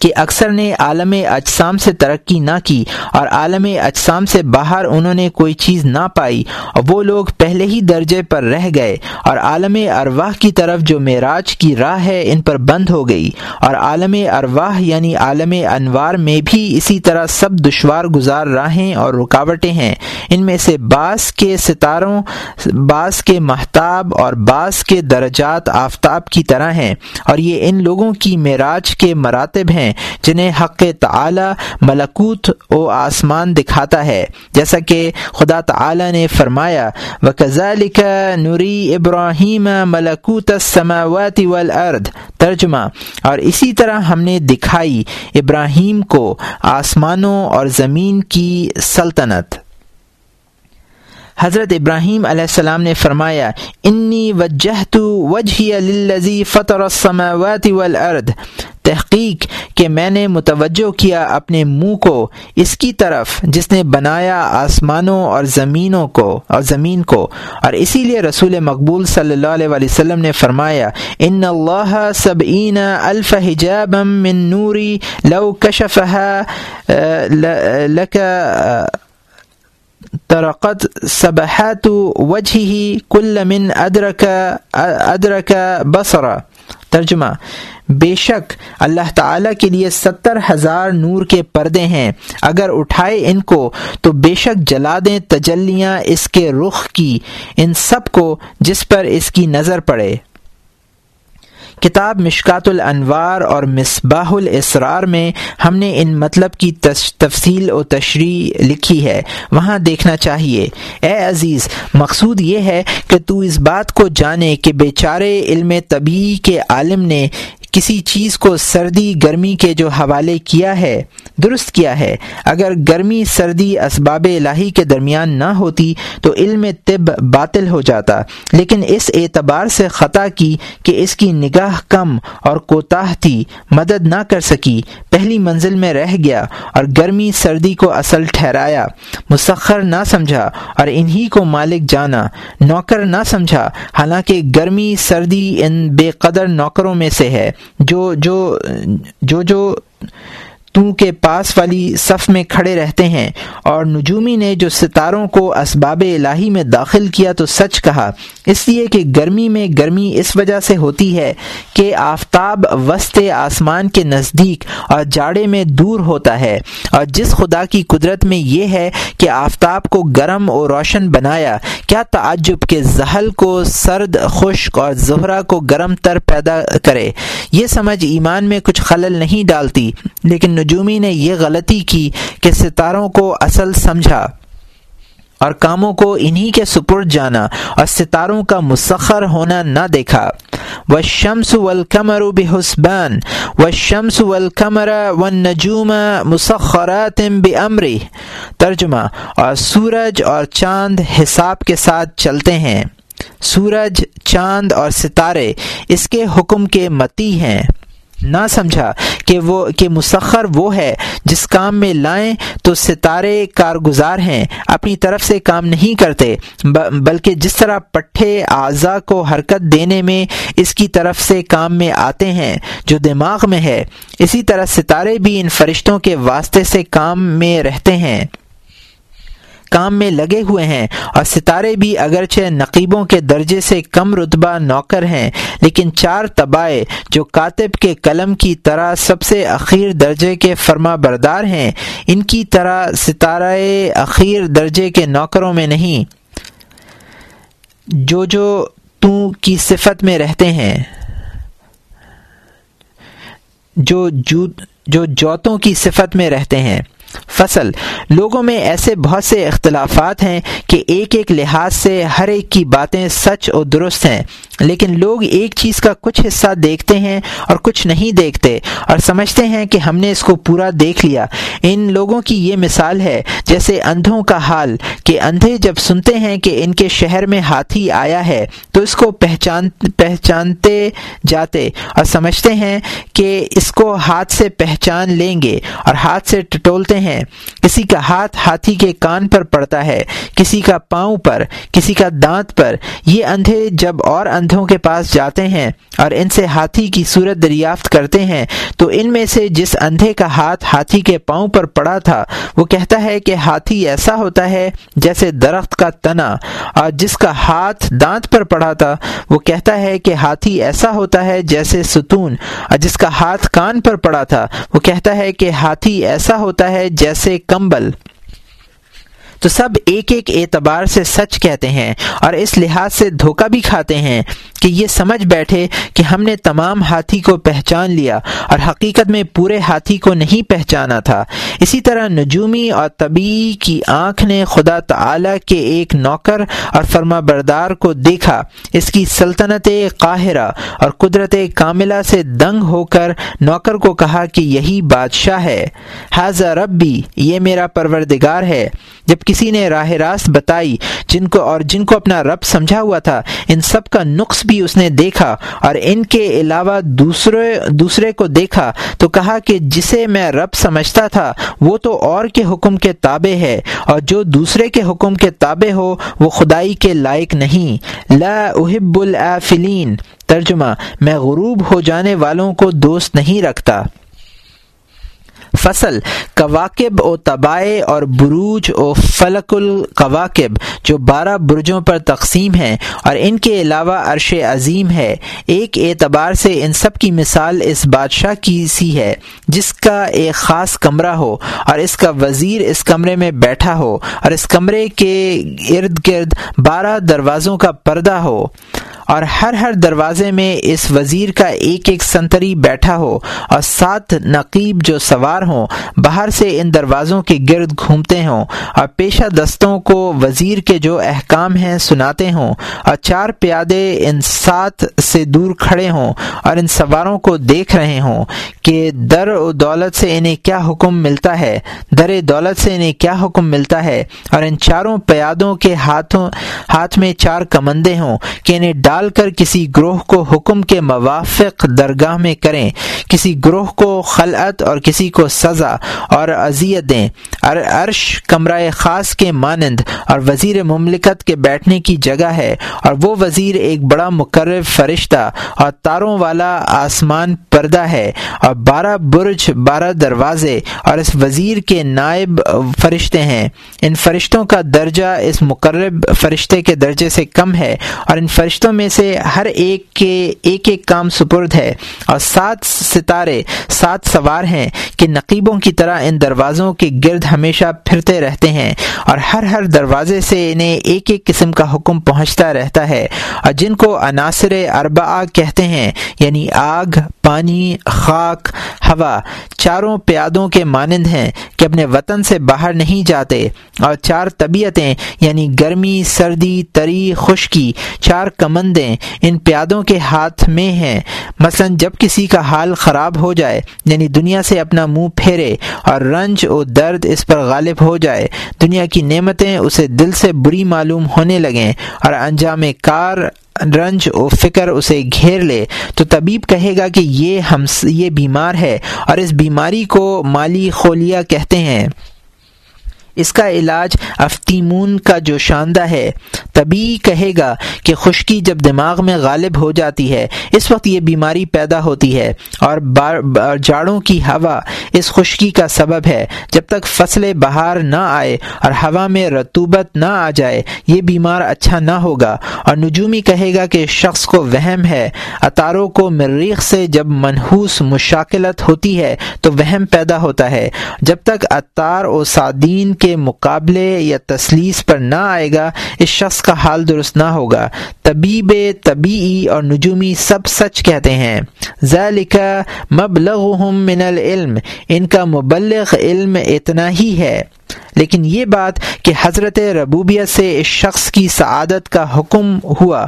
کہ اکثر نے عالم اجسام سے ترقی نہ کی اور عالم اجسام سے باہر انہوں نے کوئی چیز نہ پائی اور وہ لوگ پہلے ہی درجے پر رہ گئے اور عالم ارواح کی طرف جو معراج کی راہ ہے ان پر بند ہو گئی اور عالم ارواح یعنی عالم انوار میں بھی اسی طرح سب دشوار گزار راہیں اور رکاوٹیں ہیں۔ ان میں سے بعض کے ستاروں بعض کے محتاب اور بعض کے درجات آفتاب کی طرح ہیں اور یہ ان لوگوں کی معراج کے مراتب ہیں۔ جنہیں حق تعالی ملکوت و آسمان دکھاتا ہے۔ جیسا کہ خدا تعالی نے فرمایا و کزالک نوری ابراہیم ملکوت السماوات والارض ترجمہ، اور اسی طرح ہم نے دکھائی ابراہیم کو آسمانوں اور زمین کی سلطنت۔ حضرت ابراہیم علیہ السلام نے فرمایا، انی وجہ وجہ فطر السماوات والارض. تحقیق کہ میں نے متوجہ کیا اپنے منہ کو، اس کی طرف، جس نے بنایا آسمانوں اور زمینوں کو، اور زمین کو۔ اور اسی لیے رسول مقبول صلی اللہ علیہ وسلم نے فرمایا، ان اللہ سب الف حجاب من نوری لو کشفها لک ترقت صبحات وجهه كل من ادرك ادرك بصرا ترجمہ، بے شک اللہ تعالیٰ کے لیے ستر ہزار نور کے پردے ہیں۔ اگر اٹھائے ان کو، تو بے شک جلا دیں تجلیاں اس کے رخ کی، ان سب کو جس پر اس کی نظر پڑے۔ کتاب مشکات الانوار اور مصباح الاسرار میں ہم نے ان مطلب کی تفصیل و تشریح لکھی ہے۔ وہاں دیکھنا چاہیے۔ اے عزیز، مقصود یہ ہے کہ تو اس بات کو جانے کہ بیچارے علم طبی کے عالم نے کسی چیز کو سردی گرمی کے جو حوالے کیا ہے، درست کیا ہے۔ اگر گرمی سردی اسباب الہی کے درمیان نہ ہوتی تو علم طب باطل ہو جاتا۔ لیکن اس اعتبار سے خطا کی کہ اس کی نگاہ کم اور کوتاہ تھی مدد نہ کر سکی، پہلی منزل میں رہ گیا اور گرمی سردی کو اصل ٹھہرایا۔ مسخر نہ سمجھا اور انہی کو مالک جانا۔ نوکر نہ سمجھا، حالانکہ گرمی سردی ان بے قدر نوکروں میں سے ہے۔ جو جو جو جو تو کے پاس والی صف میں کھڑے رہتے ہیں اور نجومی نے جو ستاروں کو اسباب الہی میں داخل کیا تو سچ کہا۔ اس لیے کہ گرمی میں گرمی اس وجہ سے ہوتی ہے کہ آفتاب وسط آسمان کے نزدیک اور جاڑے میں دور ہوتا ہے۔ اور جس خدا کی قدرت میں یہ ہے کہ آفتاب کو گرم اور روشن بنایا، کیا تعجب کے زحل کو سرد، خشک اور زہرہ کو گرم تر پیدا کرے۔ یہ سمجھ ایمان میں کچھ خلل نہیں ڈالتی، لیکن نجومی نے یہ غلطی کی کہ ستاروں کو اصل سمجھا اور کاموں کو انہی کے سپرد جانا اور ستاروں کا مسخر ہونا نہ دیکھا۔ و شمس ولقمر بحسبان۔ و شمس ولقمر و نجوم مسخرات بمری ترجمہ اور سورج اور چاند حساب کے ساتھ چلتے ہیں۔ سورج، چاند اور ستارے اس کے حکم کے متی ہیں۔ نہ سمجھا کہ وہ کہ مسخر وہ ہے جس کام میں لائیں تو ستارے کارگزار ہیں، اپنی طرف سے کام نہیں کرتے بلکہ جس طرح پٹھے اعضا کو حرکت دینے میں اس کی طرف سے کام میں آتے ہیں جو دماغ میں ہے، اسی طرح ستارے بھی ان فرشتوں کے واسطے سے کام میں رہتے ہیں۔ کام میں لگے ہوئے ہیں اور ستارے بھی اگرچہ نقیبوں کے درجے سے کم رتبہ نوکر ہیں، لیکن چار تبائے جو کاتب کے قلم کی طرح سب سے اخیر درجے کے فرما بردار ہیں، ان کی طرح ستارہ اخیر درجے کے نوکروں میں نہیں۔ جو جو تو کی صفت میں رہتے ہیں۔ جو جو جوتوں کی صفت میں رہتے ہیں۔ فصل۔ لوگوں میں ایسے بہت سے اختلافات ہیں کہ ایک ایک لحاظ سے ہر ایک کی باتیں سچ اور درست ہیں، لیکن لوگ ایک چیز کا کچھ حصہ دیکھتے ہیں اور کچھ نہیں دیکھتے اور سمجھتے ہیں کہ ہم نے اس کو پورا دیکھ لیا۔ ان لوگوں کی یہ مثال ہے، جیسے اندھوں کا حال، کہ اندھے جب سنتے ہیں کہ ان کے شہر میں ہاتھی آیا ہے، تو اس کو پہچان، پہچانتے جاتے اور سمجھتے ہیں کہ اس کو ہاتھ سے پہچان لیں گے اور ہاتھ سے ٹٹولتے ہیں۔ کسی کا ہاتھ ہاتھی کے کان پر پڑتا ہے، کسی کا پاؤں پر، کسی کا دانت پر۔ یہ اندھے جب اور اندھوں کے پاس جاتے ہیں اور ان سے ہاتھی کی صورت دریافت کرتے ہیں، تو ان میں سے جس اندھے کا ہاتھ ہاتھی کے پاؤں پر پڑا تھا، وہ کہتا ہے کہ ہاتھی ایسا ہوتا ہے جیسے درخت کا تنا۔ اور جس کا ہاتھ دانت پر پڑا تھا، وہ کہتا ہے کہ ہاتھی ایسا ہوتا ہے جیسے ستون۔ اور جس کا ہاتھ کان پر پڑا تھا، وہ کہتا ہے کہ ہاتھی ایسا ہوتا ہے جیسے کمبل۔ تو سب ایک ایک اعتبار سے سچ کہتے ہیں اور اس لحاظ سے دھوکہ بھی کھاتے ہیں کہ یہ سمجھ بیٹھے کہ ہم نے تمام ہاتھی کو پہچان لیا اور حقیقت میں پورے ہاتھی کو نہیں پہچانا تھا۔ اسی طرح نجومی اور طبی کی آنکھ نے خدا تعالی کے ایک نوکر اور فرما بردار کو دیکھا۔ اس کی سلطنت قاہرہ اور قدرت کاملہ سے دنگ ہو کر نوکر کو کہا کہ یہی بادشاہ ہے۔ حاضر ربی، یہ میرا پروردگار ہے۔ جب کسی نے راہ راست بتائی، جن کو اور جن کو اپنا رب سمجھا ہوا تھا، ان سب کا نقص بھی اس نے دیکھا اور ان کے علاوہ دوسرے دوسرے کو دیکھا تو کہا کہ جسے میں رب سمجھتا تھا، وہ تو اور کے حکم کے تابع ہے اور جو دوسرے کے حکم کے تابع ہو، وہ خدائی کے لائق نہیں۔ لا احب الافلین ترجمہ، میں غروب ہو جانے والوں کو دوست نہیں رکھتا۔ فصل، کواکب و طبائع اور بروج و فلک القواقب جو بارہ برجوں پر تقسیم ہیں اور ان کے علاوہ عرش عظیم ہے۔ ایک اعتبار سے ان سب کی مثال اس بادشاہ کی سی ہے، جس کا ایک خاص کمرہ ہو اور اس کا وزیر اس کمرے میں بیٹھا ہو اور اس کمرے کے ارد گرد بارہ دروازوں کا پردہ ہو۔ اور ہر ہر دروازے میں اس وزیر کا ایک ایک سنتری بیٹھا ہو اور سات نقیب جو سوار ہوں، باہر سے ان دروازوں کے گرد گھومتے ہوں اور پیشہ دستوں کو وزیر کے جو احکام ہیں سناتے ہوں اور چار پیادے ان سات سے دور کھڑے ہوں اور ان سواروں کو دیکھ رہے ہوں کہ در و دولت سے انہیں کیا حکم ملتا ہے، در دولت سے انہیں کیا حکم ملتا ہے اور ان چاروں پیادوں کے ہاتھوں، ہاتھ میں چار کمندے ہوں کہ انہیں ڈال ڈال کر کسی گروہ کو حکم کے موافق درگاہ میں کریں، کسی گروہ کو خلعت اور کسی کو سزا اور اذیت دیں۔ عرش کمرہ خاص کے مانند اور وزیر مملکت کے بیٹھنے کی جگہ ہے اور وہ وزیر ایک بڑا مقرر فرشتہ اور تاروں والا آسمان پردہ ہے اور بارہ برج، بارہ دروازے اور اس وزیر کے نائب فرشتے ہیں۔ ان فرشتوں کا درجہ اس مقرب فرشتے کے درجے سے کم ہے اور ان فرشتوں میں سے ہر ایک کے ایک ایک کام سپرد ہے اور سات ستارے، سات سوار ہیں کہ نقیبوں کی طرح ان دروازوں کے گرد ہمیشہ پھرتے رہتے ہیں اور ہر ہر دروازے سے انہیں ایک ایک قسم کا حکم پہنچتا رہتا ہے اور جن کو عناصر اربعہ کہتے ہیں یعنی آگ پانی، خاک، ہوا، چاروں پیادوں کے مانند ہیں کہ اپنے وطن سے باہر نہیں جاتے اور چار طبیعتیں یعنی گرمی، سردی، تری، خشکی، چار کمندیں ان پیادوں کے ہاتھ میں ہیں۔ مثلا جب کسی کا حال خراب ہو جائے یعنی دنیا سے اپنا منہ پھیرے اور رنج و درد اس پر غالب ہو جائے، دنیا کی نعمتیں اسے دل سے بری معلوم ہونے لگیں اور انجام کار رنج و فکر اسے گھیر لے، تو طبیب کہے گا کہ یہ ہم، یہ بیمار ہے اور اس بیماری کو مالی خولیا کہتے ہیں۔ اس کا علاج افتیمون کا جو شاندہ ہے، تبھی کہے گا کہ خشکی جب دماغ میں غالب ہو جاتی ہے، اس وقت یہ بیماری پیدا ہوتی ہے اور جاڑوں کی ہوا اس خشکی کا سبب ہے۔ جب تک فصل بہار نہ آئے اور ہوا میں رتوبت نہ آ جائے، یہ بیمار اچھا نہ ہوگا۔ اور نجومی کہے گا کہ شخص کو وہم ہے۔ اتاروں کو مریخ سے جب منحوس مشاکلت ہوتی ہے، تو وہم پیدا ہوتا ہے۔ جب تک اتار و سادین کے کے مقابلے یا تسلیس پر نہ آئے گا، اس شخص کا حال درست نہ ہوگا۔ طبیب طبی اور نجومی سب سچ کہتے ہیں۔ ذالک مبلغهم من العلم، ان کا مبلغ علم اتنا ہی ہے۔ لیکن یہ بات کہ حضرت ربوبیت سے اس شخص کی سعادت کا حکم ہوا،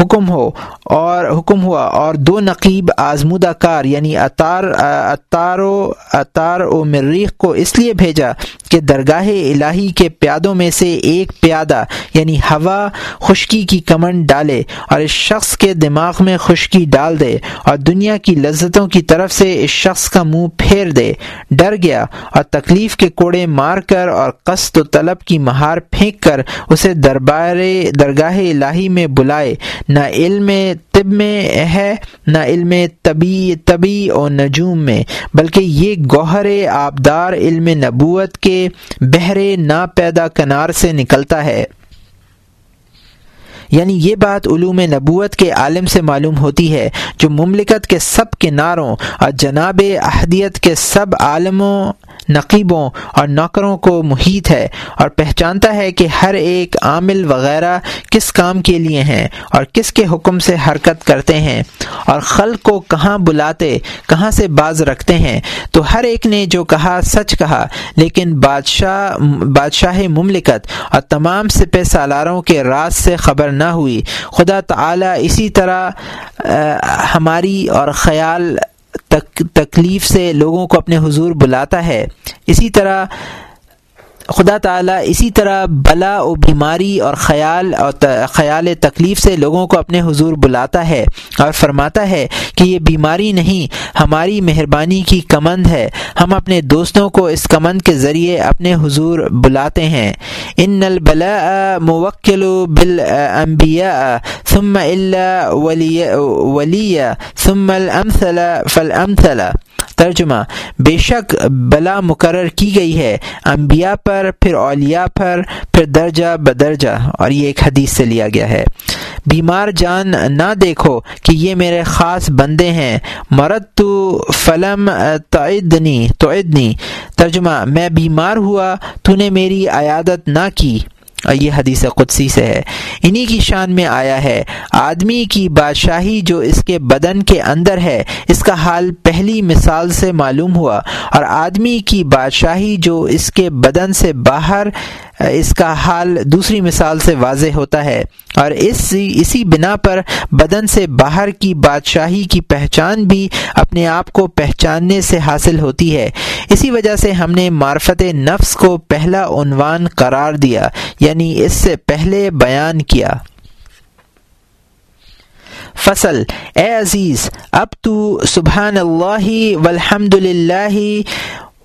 حکم ہو اور حکم ہوا اور دو نقیب آزمودہ کار یعنی اطار اطار و اطار و مریخ کو اس لیے بھیجا کہ درگاہ الہی کے پیادوں میں سے ایک پیادہ یعنی ہوا خشکی کی کمن ڈالے اور اس شخص کے دماغ میں خشکی ڈال دے اور دنیا کی لذتوں کی طرف سے اس شخص کا منہ پھیر دے۔ ڈر گیا اور تکلیف کے کوڑے مار کر اور قصد و طلب کی مہار پھینک کر اسے دربار، درگاہ الہی میں بلائے۔ نہ علم طب میں ہے، نہ علم طبی طبی اور نجوم میں، بلکہ یہ گوہر آبدار علم نبوت کے بہرے نا پیدا کنار سے نکلتا ہے۔ یعنی یہ بات علوم نبوت کے عالم سے معلوم ہوتی ہے، جو مملکت کے سب کناروں اور جناب احدیت کے سب عالموں نقیبوں اور نوکروں کو محیط ہے اور پہچانتا ہے کہ ہر ایک عامل وغیرہ کس کام کے لیے ہیں اور کس کے حکم سے حرکت کرتے ہیں اور خلق کو کہاں بلاتے، کہاں سے باز رکھتے ہیں۔ تو ہر ایک نے جو کہا، سچ کہا، لیکن بادشاہ بادشاہ مملکت اور تمام سپہ سالاروں کے راز سے خبر نہ ہوئی۔ خدا تعالی اسی طرح ہماری اور خیال تکلیف سے لوگوں کو اپنے حضور بلاتا ہے۔ اسی طرح خدا تعالیٰ اسی طرح بلا و بیماری اور خیال اور خیال تکلیف سے لوگوں کو اپنے حضور بلاتا ہے اور فرماتا ہے کہ یہ بیماری نہیں، ہماری مہربانی کی کمند ہے۔ ہم اپنے دوستوں کو اس کمند کے ذریعے اپنے حضور بلاتے ہیں۔ ان البلا موکل بل امبیا ثم اللہ ولی ثم الامثل فالامثل۔ ترجمہ بے شک بلا مقرر کی گئی ہے۔ انبیاء پر، پھر اولیاء پر، پھر درجہ بدرجہ۔ اور یہ ایک حدیث سے لیا گیا ہے۔ بیمار جان نہ دیکھو کہ یہ میرے خاص بندے ہیں۔ مرد تو فلم تعدنی تعدنی۔ ترجمہ میں بیمار ہوا، تو نے میری عیادت نہ کی۔ اور یہ حدیث قدسی سے ہے۔ انہی کی شان میں آیا ہے۔ آدمی کی بادشاہی جو اس کے بدن کے اندر ہے، اس کا حال پہلی مثال سے معلوم ہوا۔ اور آدمی کی بادشاہی جو اس کے بدن سے باہر اس کا حال دوسری مثال سے واضح ہوتا ہے اور اس اسی بنا پر بدن سے باہر کی بادشاہی کی پہچان بھی اپنے آپ کو پہچاننے سے حاصل ہوتی ہے۔ اسی وجہ سے ہم نے معرفت نفس کو پہلا عنوان قرار دیا یعنی اس سے پہلے بیان کیا۔ فصل، اے عزیز، اب تو سبحان اللہ والحمد للہ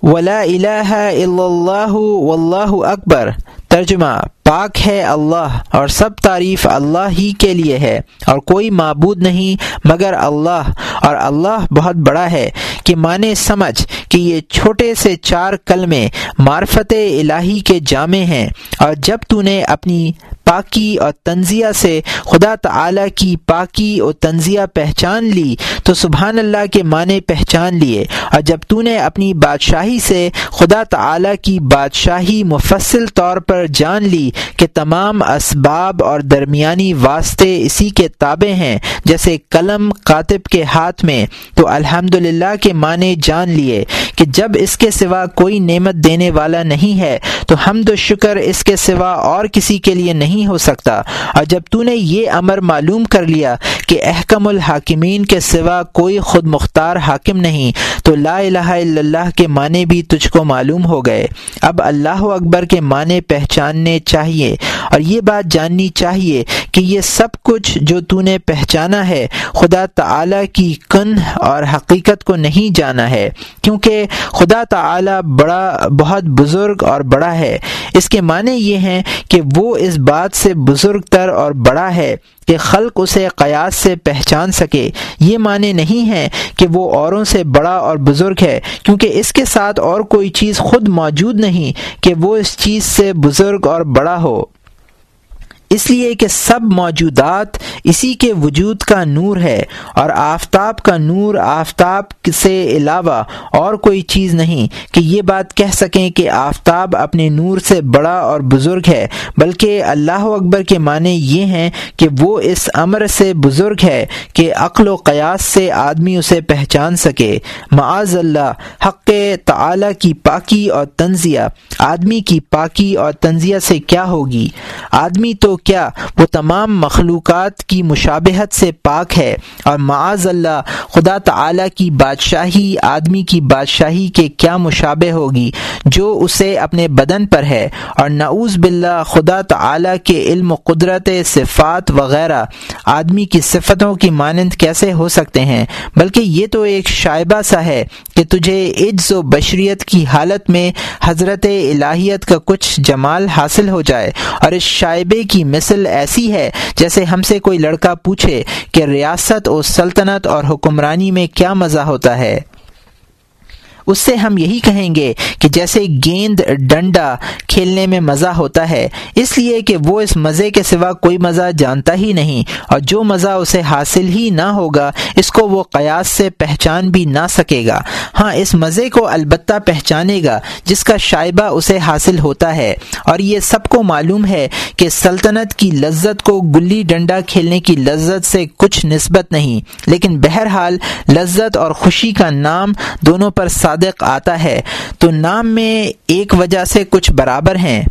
ولا الہ الا اللہ واللہ اکبر ترجمہ، پاک ہے اللہ اور سب تعریف اللہ ہی کے لیے ہے اور کوئی معبود نہیں مگر اللہ اور اللہ بہت بڑا ہے۔ کہ مانے سمجھ کہ یہ چھوٹے سے چار کلمے معرفت الہی کے جامع ہیں۔ اور جب تو نے اپنی پاکی اور تنزیہ سے خدا تعالی کی پاکی اور تنزیہ پہچان لی، تو سبحان اللہ کے معنی پہچان لیے۔ اور جب تو نے اپنی بادشاہی سے خدا تعالی کی بادشاہی مفصل طور پر جان لی کہ تمام اسباب اور درمیانی واسطے اسی کے تابع ہیں، جیسے قلم کاتب کے ہاتھ میں، تو الحمد کے معنی جان لیے کہ جب اس کے سوا کوئی نعمت دینے والا نہیں ہے، تو حمد و شکر اس کے سوا اور کسی کے لیے نہیں ہو سکتا۔ اور جب تو نے یہ امر معلوم کر لیا کہ احکم الحاکمین کے سوا کوئی خود مختار حاکم نہیں، تو لا الہ الا اللہ کے معنی بھی تجھ کو معلوم ہو گئے۔ اب اللہ اکبر کے معنی پہچاننے چاہیے۔ اور یہ بات جاننی چاہیے کہ یہ سب کچھ جو تو نے پہچانا ہے، خدا تعالی کی کن اور حقیقت کو نہیں جانا ہے، کیونکہ خدا تعالی بڑا، بہت بزرگ اور بڑا ہے۔ اس کے معنی یہ ہیں کہ وہ اس بات سے بزرگ تر اور بڑا ہے کہ خلق اسے قیاس سے پہچان سکے۔ یہ معنی نہیں ہے کہ وہ اوروں سے بڑا اور بزرگ ہے، کیونکہ اس کے ساتھ اور کوئی چیز خود موجود نہیں کہ وہ اس چیز سے بزرگ اور بڑا ہو۔ اس لیے کہ سب موجودات اسی کے وجود کا نور ہے اور آفتاب کا نور آفتاب سے علاوہ اور کوئی چیز نہیں کہ یہ بات کہہ سکیں کہ آفتاب اپنے نور سے بڑا اور بزرگ ہے، بلکہ اللہ اکبر کے معنی یہ ہیں کہ وہ اس امر سے بزرگ ہے کہ عقل و قیاس سے آدمی اسے پہچان سکے۔ معاذ اللہ، حق تعالی کی پاکی اور تنزیہ، آدمی کی پاکی اور تنزیہ سے کیا ہوگی؟ آدمی تو کیا؟ وہ تمام مخلوقات کی مشابہت سے پاک ہے۔ اور معاذ اللہ، خدا تعالی کی بادشاہی، آدمی کی بادشاہی کے کیا مشابہ ہوگی؟ جو اسے اپنے بدن پر ہے۔ اور نعوذ باللہ، خدا تعالی کے علم و قدرت، صفات وغیرہ۔ آدمی کی صفتوں کی مانند کیسے ہو سکتے ہیں؟ بلکہ یہ تو ایک شائبہ سا ہے کہ تجھے عجز و بشریت کی حالت میں حضرت الہیت کا کچھ جمال حاصل ہو جائے۔ اور اس شائبے کی مثل ایسی ہے جیسے ہم سے کوئی لڑکا پوچھے کہ ریاست اور سلطنت اور حکمرانی میں کیا مزہ ہوتا ہے۔ اس سے ہم یہی کہیں گے کہ جیسے گیند ڈنڈا کھیلنے میں مزہ ہوتا ہے، اس لیے کہ وہ اس مزے کے سوا کوئی مزہ جانتا ہی نہیں، اور جو مزہ اسے حاصل ہی نہ ہوگا، اس کو وہ قیاس سے پہچان بھی نہ سکے گا۔ ہاں اس مزے کو البتہ پہچانے گا جس کا شائبہ اسے حاصل ہوتا ہے۔ اور یہ سب کو معلوم ہے کہ سلطنت کی لذت کو گلی ڈنڈا کھیلنے کی لذت سے کچھ نسبت نہیں، لیکن بہرحال لذت اور خوشی کا نام دونوں پر ساتھ صادق آتا ہے، تو نام میں ایک وجہ سے کچھ برابر ہیں۔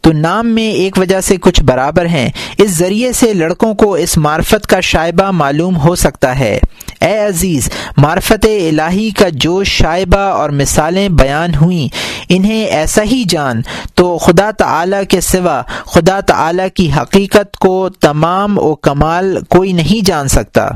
تو نام میں ایک وجہ سے کچھ برابر ہیں۔ اس ذریعے سے لڑکوں کو اس معرفت کا شائبہ معلوم ہو سکتا ہے۔ اے عزیز، معرفت الہی کا جو شائبہ اور مثالیں بیان ہوئیں، انہیں ایسا ہی جان۔ تو خدا تعالی کے سوا، خدا تعالی کی حقیقت کو تمام و کمال کوئی نہیں جان سکتا۔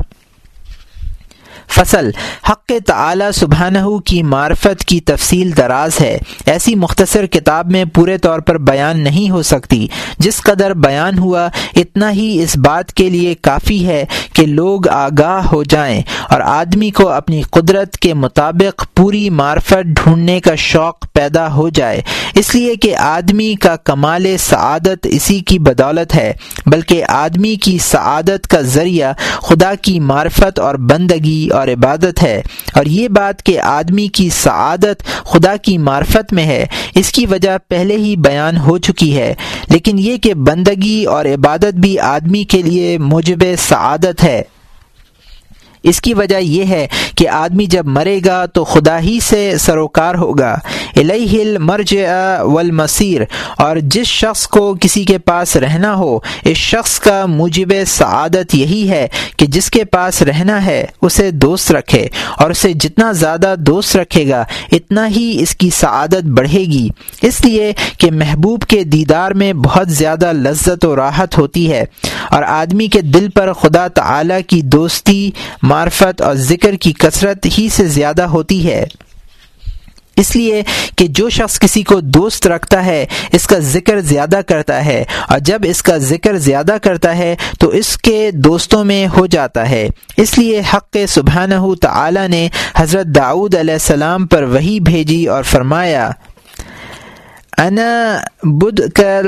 فصل۔ حق تعلی سبحانہ کی معرفت کی تفصیل دراز ہے۔ ایسی مختصر کتاب میں پورے طور پر بیان نہیں ہو سکتی۔ جس قدر بیان ہوا، اتنا ہی اس بات کے لیے کافی ہے کہ لوگ آگاہ ہو جائیں اور آدمی کو اپنی قدرت کے مطابق پوری معرفت ڈھونڈنے کا شوق پیدا ہو جائے۔ اس لیے کہ آدمی کا کمال سعادت اسی کی بدولت ہے، بلکہ آدمی کی سعادت کا ذریعہ خدا کی معرفت اور بندگی اور عبادت ہے۔ اور یہ بات کہ آدمی کی سعادت خدا کی معرفت میں ہے، اس کی وجہ پہلے ہی بیان ہو چکی ہے۔ لیکن یہ کہ بندگی اور عبادت بھی آدمی کے لیے موجب سعادت ہے۔ اس کی وجہ یہ ہے کہ آدمی جب مرے گا تو خدا ہی سے سروکار ہوگا۔ الہ المرج والمصیر، اور جس شخص کو کسی کے پاس رہنا ہو، اس شخص کا موجب سعادت یہی ہے کہ جس کے پاس رہنا ہے، اسے دوست رکھے، اور اسے جتنا زیادہ دوست رکھے گا، اتنا ہی اس کی سعادت بڑھے گی۔ اس لیے کہ محبوب کے دیدار میں بہت زیادہ لذت و راحت ہوتی ہے، اور آدمی کے دل پر خدا تعالی کی دوستی، معرفت اور ذکر کی کثرت ہی سے زیادہ ہوتی ہے۔ اس لیے کہ جو شخص کسی کو دوست رکھتا ہے، اس کا ذکر زیادہ کرتا ہے۔ اور جب اس کا ذکر زیادہ کرتا ہے، تو اس کے دوستوں میں ہو جاتا ہے۔ اس لیے حق سبحانہ تعالی نے حضرت داؤد علیہ السلام پر وہی بھیجی اور فرمایا انا بد کر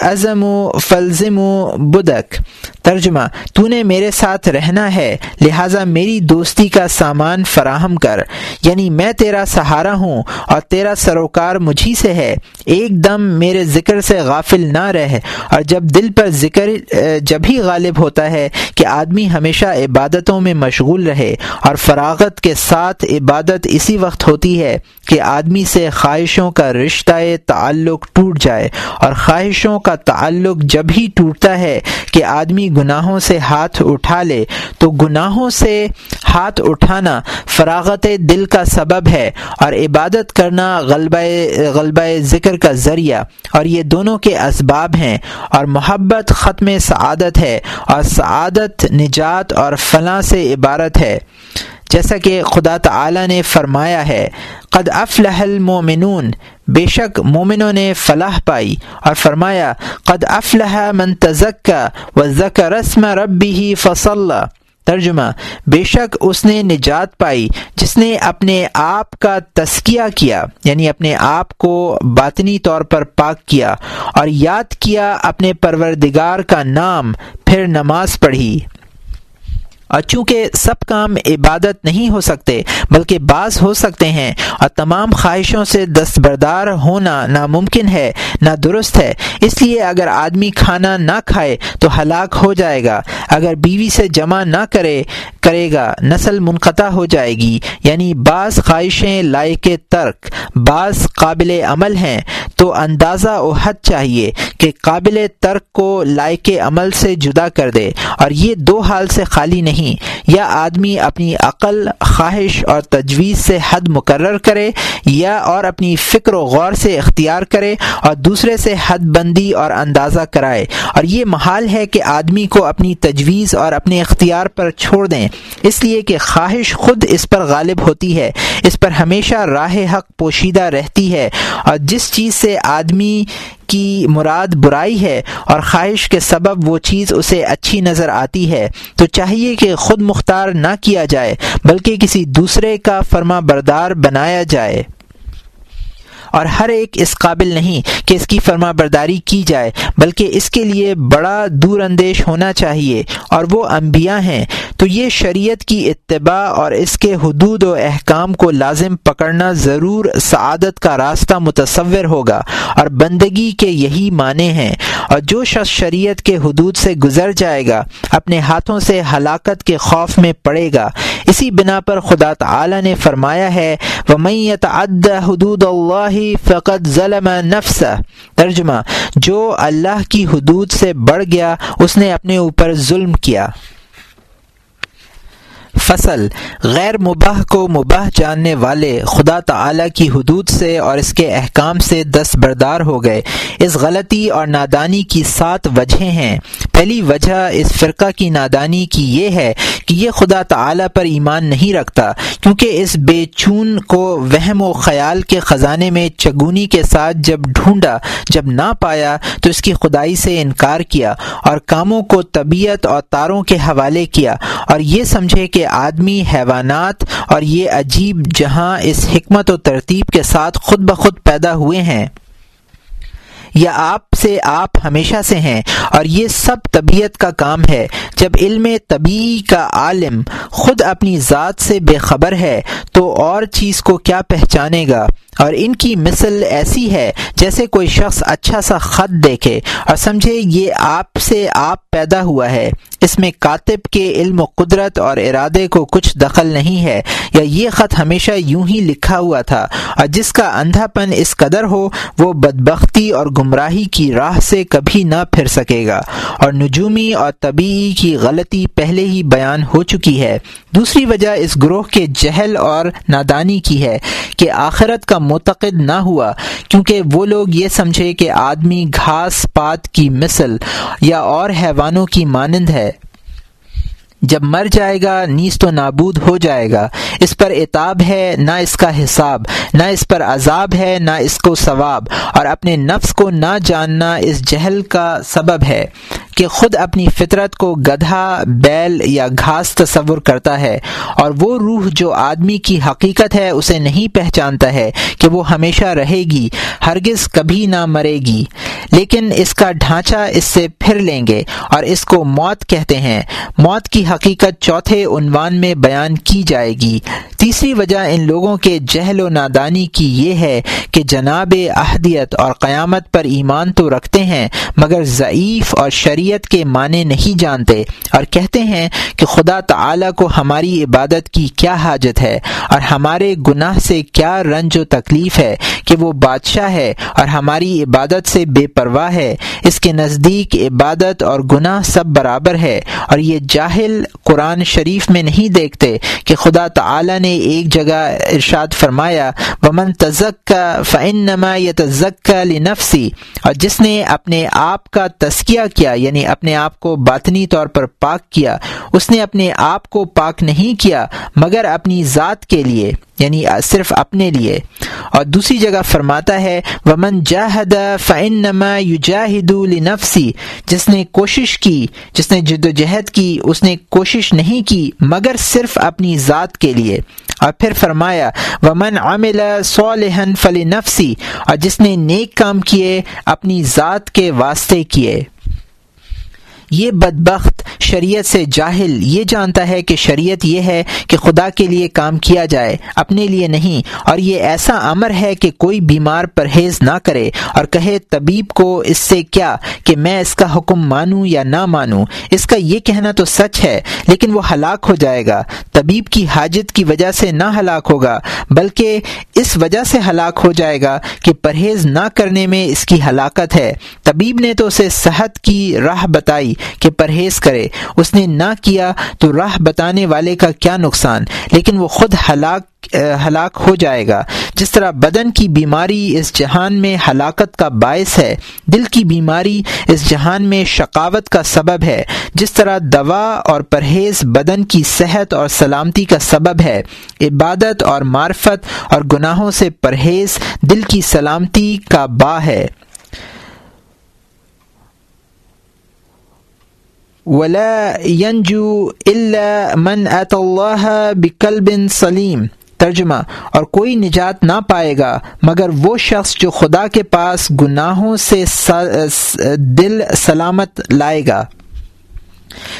ازم و فلزم و بدک۔ ترجمہ، تو نے میرے ساتھ رہنا ہے، لہٰذا میری دوستی کا سامان فراہم کر۔ یعنی میں تیرا سہارا ہوں اور تیرا سروکار مجھی سے ہے۔ ایک دم میرے ذکر سے غافل نہ رہ۔ اور جب دل پر ذکر، جب ہی غالب ہوتا ہے کہ آدمی ہمیشہ عبادتوں میں مشغول رہے اور فراغت کے ساتھ عبادت اسی وقت ہوتی ہے کہ آدمی سے خواہشوں کا رشتہ تعلق ٹوٹ جائے۔ اور خواہشوں کا تعلق جب ہی ٹوٹتا ہے کہ آدمی گناہوں سے ہاتھ اٹھا لے، تو گناہوں سے ہاتھ اٹھانا فراغت دل کا سبب ہے اور عبادت کرنا غلبہ غلبہ ذکر کا ذریعہ۔ اور یہ دونوں کے اسباب ہیں۔ اور محبت ختم سعادت ہے اور سعادت نجات اور فلاں سے عبارت ہے۔ جیسا کہ خدا تعالی نے فرمایا ہے، قد افلح المومنون بے شک مومنوں نے فلاح پائی اور فرمایا، قد افلح من تزکا و ذکر رسم ربی ہی فصل ترجمہ، بے شک اس نے نجات پائی جس نے اپنے آپ کا تسکیہ کیا یعنی اپنے آپ کو باطنی طور پر پاک کیا اور یاد کیا اپنے پروردگار کا نام، پھر نماز پڑھی۔ اور چونکہ سب کام عبادت نہیں ہو سکتے، بلکہ بعض ہو سکتے ہیں، اور تمام خواہشوں سے دستبردار ہونا ناممکن ہے نہ درست ہے۔ اس لیے اگر آدمی کھانا نہ کھائے تو ہلاک ہو جائے گا۔ اگر بیوی سے جمع نہ کرے کرے گا، نسل منقطع ہو جائے گی۔ یعنی بعض خواہشیں لائق ترک، بعض قابل عمل ہیں۔ تو اندازہ و حد چاہیے کہ قابل ترک کو لائق عمل سے جدا کر دے۔ اور یہ دو حال سے خالی نہیں یا آدمی اپنی عقل، خواہش اور تجویز سے حد مقرر کرے، یا اور اپنی فکر و غور سے اختیار کرے اور دوسرے سے حد بندی اور اندازہ کرائے۔ اور یہ محال ہے کہ آدمی کو اپنی تجویز اور اپنے اختیار پر چھوڑ دیں۔ اس لیے کہ خواہش خود اس پر غالب ہوتی ہے۔ اس پر ہمیشہ راہ حق پوشیدہ رہتی ہے۔ اور جس چیز سے آدمی کی مراد برائی ہے اور خواہش کے سبب وہ چیز اسے اچھی نظر آتی ہے، تو چاہیے کہ خود مختار نہ کیا جائے، بلکہ کسی دوسرے کا فرما بردار بنایا جائے۔ اور ہر ایک اس قابل نہیں کہ اس کی فرما برداری کی جائے، بلکہ اس کے لیے بڑا دور اندیش ہونا چاہیے۔ اور وہ انبیاء ہیں۔ تو یہ شریعت کی اتباع اور اس کے حدود و احکام کو لازم پکڑنا ضرور سعادت کا راستہ متصور ہوگا۔ اور بندگی کے یہی معنی ہیں۔ اور جو شخص شریعت کے حدود سے گزر جائے گا، اپنے ہاتھوں سے ہلاکت کے خوف میں پڑے گا۔ اسی بنا پر خدا تعالی نے فرمایا ہے حدود اللہ فقط ظلم نفس ترجمہ، جو اللہ کی حدود سے بڑھ گیا، اس نے اپنے اوپر ظلم کیا۔ فصل، غیر مباح کو مباح جاننے والے خدا تعالی کی حدود سے اور اس کے احکام سے دست بردار ہو گئے۔ اس غلطی اور نادانی کی سات وجہیں ہیں۔ پہلی وجہ اس فرقہ کی نادانی کی یہ ہے کہ یہ خدا تعالی پر ایمان نہیں رکھتا، کیونکہ اس بے چون کو وہم و خیال کے خزانے میں چگونی کے ساتھ جب ڈھونڈا، جب نہ پایا، تو اس کی خدائی سے انکار کیا اور کاموں کو طبیعت اور تاروں کے حوالے کیا۔ اور یہ سمجھے کہ آدمی، حیوانات اور یہ عجیب جہاں اس حکمت و ترتیب کے ساتھ خود بخود پیدا ہوئے ہیں۔ یا آپ سے آپ ہمیشہ سے ہیں۔ اور یہ سب طبیعت کا کام ہے۔ جب علم طبیعی کا عالم خود اپنی ذات سے بے خبر ہے، تو اور چیز کو کیا پہچانے گا؟ اور ان کی مثل ایسی ہے جیسے کوئی شخص اچھا سا خط دیکھے۔ اور سمجھے، یہ آپ سے آپ پیدا ہوا ہے۔ اس میں کاتب کے علم و قدرت اور ارادے کو کچھ دخل نہیں ہے۔ یا یہ خط ہمیشہ یوں ہی لکھا ہوا تھا۔ اور جس کا اندھا پن اس قدر ہو، وہ بدبختی اور گمراہی کی راہ سے کبھی نہ پھر سکے گا۔ اور نجومی اور طبیعی کی غلطی پہلے ہی بیان ہو چکی ہے۔ دوسری وجہ اس گروہ کے جہل اور نادانی کی ہے کہ آخرت کا متقد نہ ہوا، کیونکہ وہ لوگ یہ سمجھے کہ آدمی گھاس پات کی مثل یا اور حیوانوں کی مانند ہے۔ جب مر جائے گا نیز تو نابود ہو جائے گا۔ اس پر اعتاب ہے، نہ اس کا حساب، نہ اس پر عذاب ہے، نہ اس کو ثواب۔ اور اپنے نفس کو نہ جاننا اس جہل کا سبب ہے۔ کہ خود اپنی فطرت کو گدھا، بیل یا گھاس تصور کرتا ہے اور وہ روح جو آدمی کی حقیقت ہے اسے نہیں پہچانتا ہے کہ وہ ہمیشہ رہے گی، ہرگز کبھی نہ مرے گی۔ لیکن اس کا ڈھانچہ اس سے پھر لیں گے اور اس کو موت کہتے ہیں۔ موت کی حقیقت چوتھے عنوان میں بیان کی جائے گی۔ تیسری وجہ ان لوگوں کے جہل و نادانی کی یہ ہے کہ جناب احدیت اور قیامت پر ایمان تو رکھتے ہیں، مگر ضعیف اور شریعت کے معنی نہیں جانتے اور کہتے ہیں کہ خدا تعالی کو ہماری عبادت کی کیا حاجت ہے اور ہمارے گناہ سے کیا رنج و تکلیف ہے کہ وہ بادشاہ ہے اور ہماری عبادت سے بے پرواہ ہے۔ اس کے نزدیک عبادت اور گناہ سب برابر ہے اور یہ جاہل قرآن شریف میں نہیں دیکھتے کہ خدا تعالی نے ایک جگہ ارشاد فرمایا، ومن تزک کا فعن نما یا تزک کا لنفسی اور جس نے اپنے آپ کا تسکیہ کیا یعنی اپنے آپ کو باطنی طور پر پاک کیا، اس نے اپنے آپ کو پاک نہیں کیا، مگر اپنی ذات کے لیے یعنی صرف اپنے لیے۔ اور دوسری جگہ فرماتا ہے، ومن جاہد فعن نما یو لنفسی جس نے کوشش کی، جس نے جد و جہد کی، اس نے کوشش نہیں کی، مگر صرف اپنی ذات کے لیے۔ اور پھر فرمایا، ومن عمل صالحن فلی نفسی اور جس نے نیک کام کیے، اپنی ذات کے واسطے کیے۔ یہ بدبخت شریعت سے جاہل یہ جانتا ہے کہ شریعت یہ ہے کہ خدا کے لیے کام کیا جائے، اپنے لیے نہیں، اور یہ ایسا امر ہے کہ کوئی بیمار پرہیز نہ کرے اور کہے طبیب کو اس سے کیا کہ میں اس کا حکم مانوں یا نہ مانوں؟ اس کا یہ کہنا تو سچ ہے، لیکن وہ ہلاک ہو جائے گا۔ طبیب کی حاجت کی وجہ سے نہ ہلاک ہوگا، بلکہ اس وجہ سے ہلاک ہو جائے گا کہ پرہیز نہ کرنے میں اس کی ہلاکت ہے۔ طبیب نے تو اسے صحت کی راہ بتائی کہ پرہیز کرے۔ اس نے نہ کیا تو راہ بتانے والے کا کیا نقصان؟ لیکن وہ خود ہلاک ہلاک ہو جائے گا۔ جس طرح بدن کی بیماری اس جہان میں ہلاکت کا باعث ہے، دل کی بیماری اس جہان میں شقاوت کا سبب ہے۔ جس طرح دوا اور پرہیز بدن کی صحت اور سلامتی کا سبب ہے، عبادت اور معرفت اور گناہوں سے پرہیز دل کی سلامتی کا با ہے۔ ولا ينجو الا من ات اللہ بکلب سلیم۔ ترجمہ، اور کوئی نجات نہ پائے گا، مگر وہ شخص جو خدا کے پاس گناہوں سے دل سلامت لائے گا۔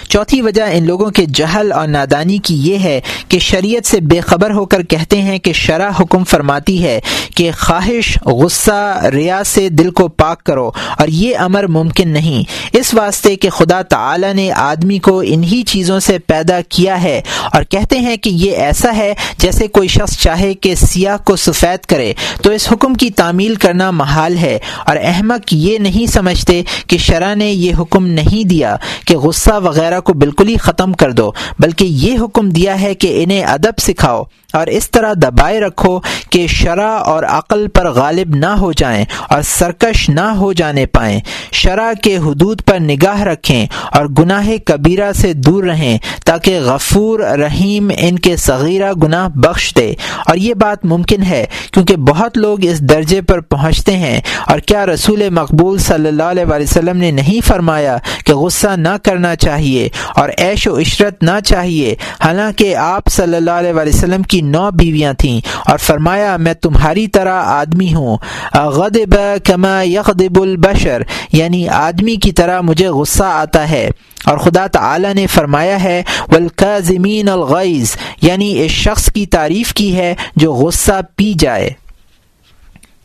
چوتھی وجہ ان لوگوں کے جہل اور نادانی کی یہ ہے کہ شریعت سے بے خبر ہو کر کہتے ہیں کہ شرح حکم فرماتی ہے کہ خواہش، غصہ، ریا سے دل کو پاک کرو اور یہ امر ممکن نہیں۔ اس واسطے کہ خدا تعالی نے آدمی کو انہی چیزوں سے پیدا کیا ہے اور کہتے ہیں کہ یہ ایسا ہے جیسے کوئی شخص چاہے کہ سیاہ کو سفید کرے، تو اس حکم کی تعمیل کرنا محال ہے۔ اور احمق یہ نہیں سمجھتے کہ شرح نے یہ حکم نہیں دیا کہ غصہ وغیرہ کو بالکل ہی ختم کر دو، بلکہ یہ حکم دیا ہے کہ انہیں ادب سکھاؤ۔ اور اس طرح دبائے رکھو کہ شرع اور عقل پر غالب نہ ہو جائیں اور سرکش نہ ہو جانے پائیں۔ شرع کے حدود پر نگاہ رکھیں اور گناہ کبیرہ سے دور رہیں تاکہ غفور رحیم ان کے صغیرہ گناہ بخش دے۔ اور یہ بات ممکن ہے کیونکہ بہت لوگ اس درجے پر پہنچتے ہیں۔ اور کیا رسول مقبول صلی اللہ علیہ وسلم نے نہیں فرمایا کہ غصہ نہ کرنا چاہیے اور عیش و عشرت نہ چاہیے؟ حالانکہ آپ صلی اللہ علیہ وسلم کی نو بیویاں تھیں اور فرمایا، میں تمہاری طرح آدمی ہوں۔ غدب کما یغضب البشر یعنی آدمی کی طرح مجھے غصہ آتا ہے۔ اور خدا تعالی نے فرمایا ہے ولکمین الغیز یعنی اس شخص کی تعریف کی ہے جو غصہ پی جائے۔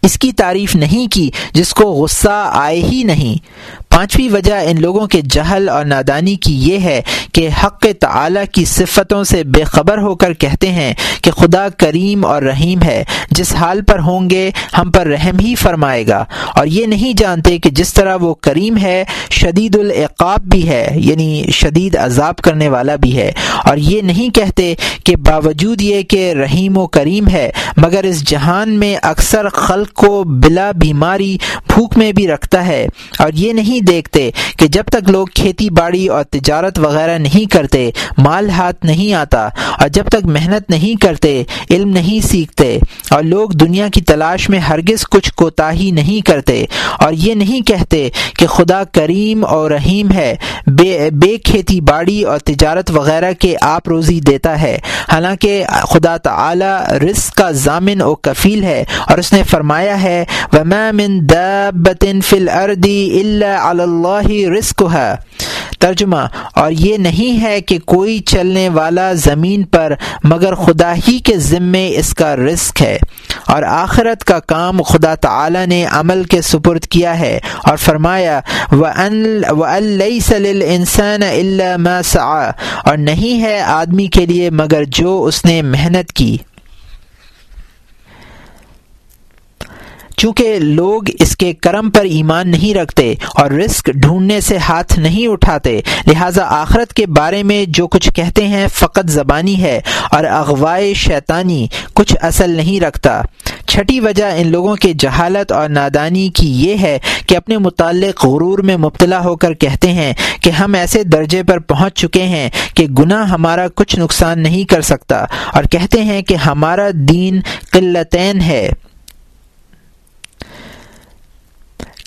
اس کی تعریف نہیں کی، جس کو غصہ آئے ہی نہیں۔ پانچویں وجہ ان لوگوں کے جہل اور نادانی کی یہ ہے کہ حق تعالی کی صفتوں سے بے خبر ہو کر کہتے ہیں کہ خدا کریم اور رحیم ہے، جس حال پر ہوں گے ہم پر رحم ہی فرمائے گا۔ اور یہ نہیں جانتے کہ جس طرح وہ کریم ہے، شدید العقاب بھی ہے یعنی شدید عذاب کرنے والا بھی ہے۔ اور یہ نہیں کہتے کہ باوجود یہ کہ رحیم و کریم ہے، مگر اس جہان میں اکثر خلق کو بلا بیماری بھوک میں بھی رکھتا ہے اور یہ نہیں نہیں دیکھتے کہ جب تک لوگ کھیتی باڑی اور تجارت وغیرہ نہیں کرتے، مال ہاتھ نہیں آتا اور جب تک محنت نہیں کرتے، علم نہیں سیکھتے اور لوگ دنیا کی تلاش میں ہرگز کچھ کوتاہی نہیں کرتے اور یہ نہیں کہتے کہ خدا کریم اور رحیم ہے، بے بے کھیتی باڑی اور تجارت وغیرہ کے آپ روزی دیتا ہے۔ حالانکہ خدا تعالی رزق کا ضامن و کفیل ہے اور اس نے فرمایا ہے، وَمَا مِن دَابَّةٍ فِي الْأَرْضِ إِلَّا اللہ رزق ہے ترجمہ، اور یہ نہیں ہے کہ کوئی چلنے والا زمین پر، مگر خدا ہی کے ذمے اس کا رزق ہے۔ اور آخرت کا کام خدا تعالی نے عمل کے سپرد کیا ہے۔ اور فرمایا انسان اللہ اور نہیں ہے آدمی کے لیے، مگر جو اس نے محنت کی۔ چونکہ لوگ اس کے کرم پر ایمان نہیں رکھتے اور رزق ڈھونڈنے سے ہاتھ نہیں اٹھاتے، لہٰذا آخرت کے بارے میں جو کچھ کہتے ہیں فقط زبانی ہے اور اغوائے شیطانی کچھ اصل نہیں رکھتا۔ چھٹی وجہ ان لوگوں کے جہالت اور نادانی کی یہ ہے کہ اپنے متعلق غرور میں مبتلا ہو کر کہتے ہیں کہ ہم ایسے درجے پر پہنچ چکے ہیں کہ گناہ ہمارا کچھ نقصان نہیں کر سکتا اور کہتے ہیں کہ ہمارا دین قلتین ہے۔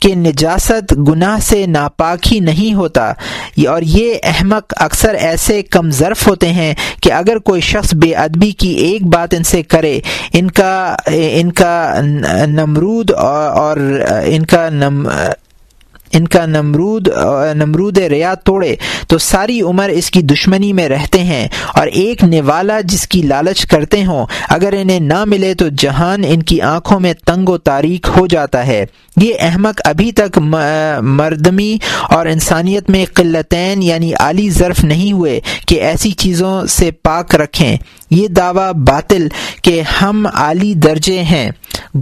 کہ نجاست گناہ سے ناپاک ہی نہیں ہوتا۔ اور یہ احمق اکثر ایسے کم ظرف ہوتے ہیں کہ اگر کوئی شخص بے ادبی کی ایک بات ان سے کرے، ان کا ان کا نمرود اور ان کا نم ان کا نمرود نمرود ریا توڑے، تو ساری عمر اس کی دشمنی میں رہتے ہیں اور ایک نوالا جس کی لالچ کرتے ہوں، اگر انہیں نہ ملے تو جہان ان کی آنکھوں میں تنگ و تاریخ ہو جاتا ہے۔ یہ احمق ابھی تک مردمی اور انسانیت میں قلتین یعنی عالی ظرف نہیں ہوئے کہ ایسی چیزوں سے پاک رکھیں۔ یہ دعویٰ باطل کہ ہم عالی درجے ہیں۔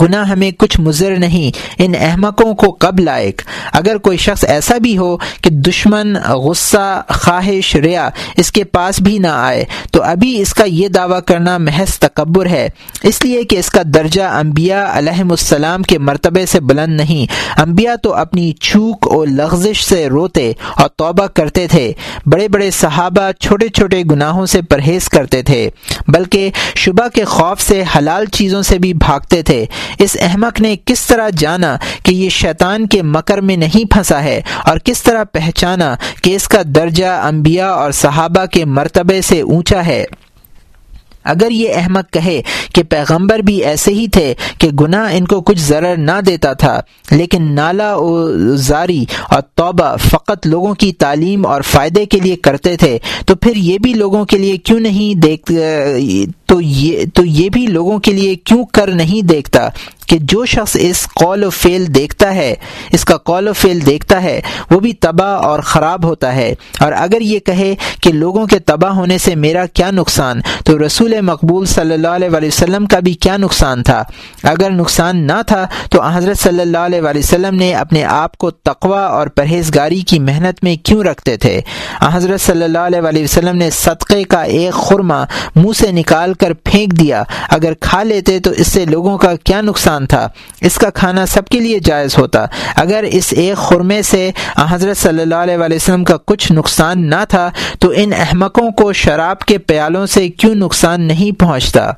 گناہ ہمیں کچھ مضر نہیں، ان احمقوں کو کب لائق۔ اگر کوئی شخص ایسا بھی ہو کہ دشمن، غصہ، خواہش، ریا اس کے پاس بھی نہ آئے، تو ابھی اس کا یہ دعویٰ کرنا محض تکبر ہے۔ اس لیے کہ اس کا درجہ انبیاء علیہ السلام کے مرتبے سے بلند نہیں۔ انبیاء تو اپنی چوک اور لغزش سے روتے اور توبہ کرتے تھے۔ بڑے بڑے صحابہ چھوٹے چھوٹے گناہوں سے پرہیز کرتے تھے، بلکہ شبہ کے خوف سے حلال چیزوں سے بھی بھاگتے تھے۔ اس احمق نے کس طرح جانا کہ یہ شیطان کے مکر میں نہیں پھنسا ہے اور کس طرح پہچانا کہ اس کا درجہ انبیاء اور صحابہ کے مرتبے سے اونچا ہے؟ اگر یہ احمد کہے کہ پیغمبر بھی ایسے ہی تھے کہ گناہ ان کو کچھ ضرر نہ دیتا تھا، لیکن نالا و زاری اور توبہ فقط لوگوں کی تعلیم اور فائدے کے لیے کرتے تھے، تو پھر یہ بھی لوگوں کے لیے کیوں نہیں دیکھ تو یہ تو یہ بھی لوگوں کے لیے کیوں کر نہیں دیکھتا کہ جو شخص اس قول و فعل دیکھتا ہے، اس کا قول و فعل دیکھتا ہے، وہ بھی تباہ اور خراب ہوتا ہے۔ اور اگر یہ کہے کہ لوگوں کے تباہ ہونے سے میرا کیا نقصان، تو رسول مقبول صلی اللہ علیہ وسلم کا بھی کیا نقصان تھا؟ اگر نقصان نہ تھا، تو حضرت صلی اللہ علیہ وسلم نے اپنے آپ کو تقوا اور پرہیزگاری کی محنت میں کیوں رکھتے تھے؟ حضرت صلی اللہ علیہ وسلم نے صدقے کا ایک خرمہ منہ سے نکال کر پھینک دیا۔ اگر کھا لیتے تو اس سے لوگوں کا کیا نقصان تھا؟ اس کا کھانا سب کے لیے جائز ہوتا۔ اگر اس ایک خرمے سے حضرت صلی اللہ علیہ وسلم کا کچھ نقصان نہ تھا، تو ان احمقوں کو شراب کے پیالوں سے کیوں نقصان نہیں پہنچتا؟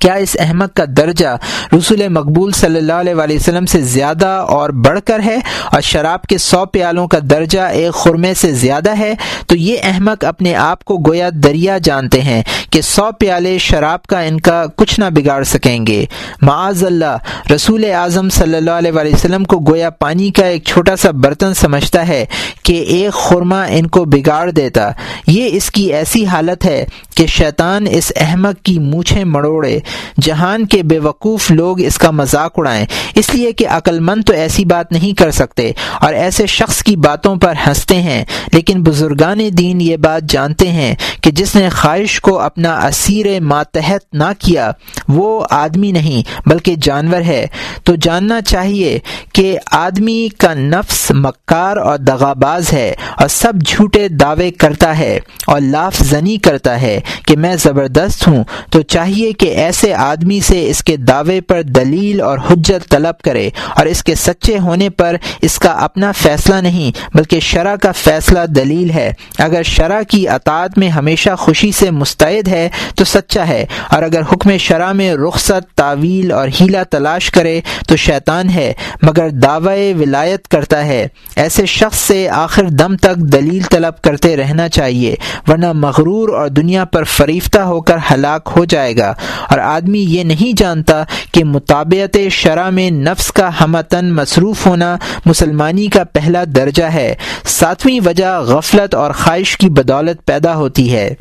کیا اس احمد کا درجہ رسول مقبول صلی اللہ علیہ وسلم سے زیادہ اور بڑھ کر ہے؟ اور شراب کے سو پیالوں کا درجہ ایک خرمے سے زیادہ ہے؟ تو یہ احمد اپنے آپ کو گویا دریا جانتے ہیں کہ سو پیالے شراب کا ان کا کچھ نہ بگاڑ سکیں گے۔ معاذ اللہ، رسول اعظم صلی اللہ علیہ وسلم کو گویا پانی کا ایک چھوٹا سا برتن سمجھتا ہے کہ ایک خرما ان کو بگاڑ دیتا۔ یہ اس کی ایسی حالت ہے کہ شیطان اس احمد کی مونچھیں مڑوڑے۔ جہان کے بے وقوف لوگ اس کا مذاق اڑائیں۔ اس لیے کہ عقل مند تو ایسی بات نہیں کر سکتے اور ایسے شخص کی باتوں پر ہنستے ہیں، لیکن بزرگان دین یہ بات جانتے ہیں کہ جس نے خواہش کو اپنا اسیر ماتحت نہ کیا، وہ آدمی نہیں، بلکہ جانور ہے۔ تو جاننا چاہیے کہ آدمی کا نفس مکار اور دغاباز ہے اور سب جھوٹے دعوے کرتا ہے اور لاف زنی کرتا ہے کہ میں زبردست ہوں۔ تو چاہیے کہ ایسے آدمی سے اس کے دعوے پر دلیل اور حجت طلب کرے اور اس کے سچے ہونے پر اس کا اپنا فیصلہ نہیں، بلکہ شرح کا فیصلہ دلیل ہے۔ اگر شرح کی اطاعت میں ہمیشہ خوشی سے مستعد ہے تو سچا ہے، اور اگر حکم شرح میں رخصت، تعویل اور ہیلا تلاش کرے تو شیطان ہے، مگر دعوی ولایت کرتا ہے۔ ایسے شخص سے آخر دم تک دلیل طلب کرتے رہنا چاہیے، ورنہ مغرور اور دنیا پر فریفتہ ہو کر ہلاک ہو جائے گا۔ اور آدمی یہ نہیں جانتا کہ مطابعت شرح میں نفس کا ہمتن مصروف ہونا مسلمانی کا پہلا درجہ ہے۔ ساتویں وجہ غفلت اور خواہش کی بدولت پیدا ہوتی ہے۔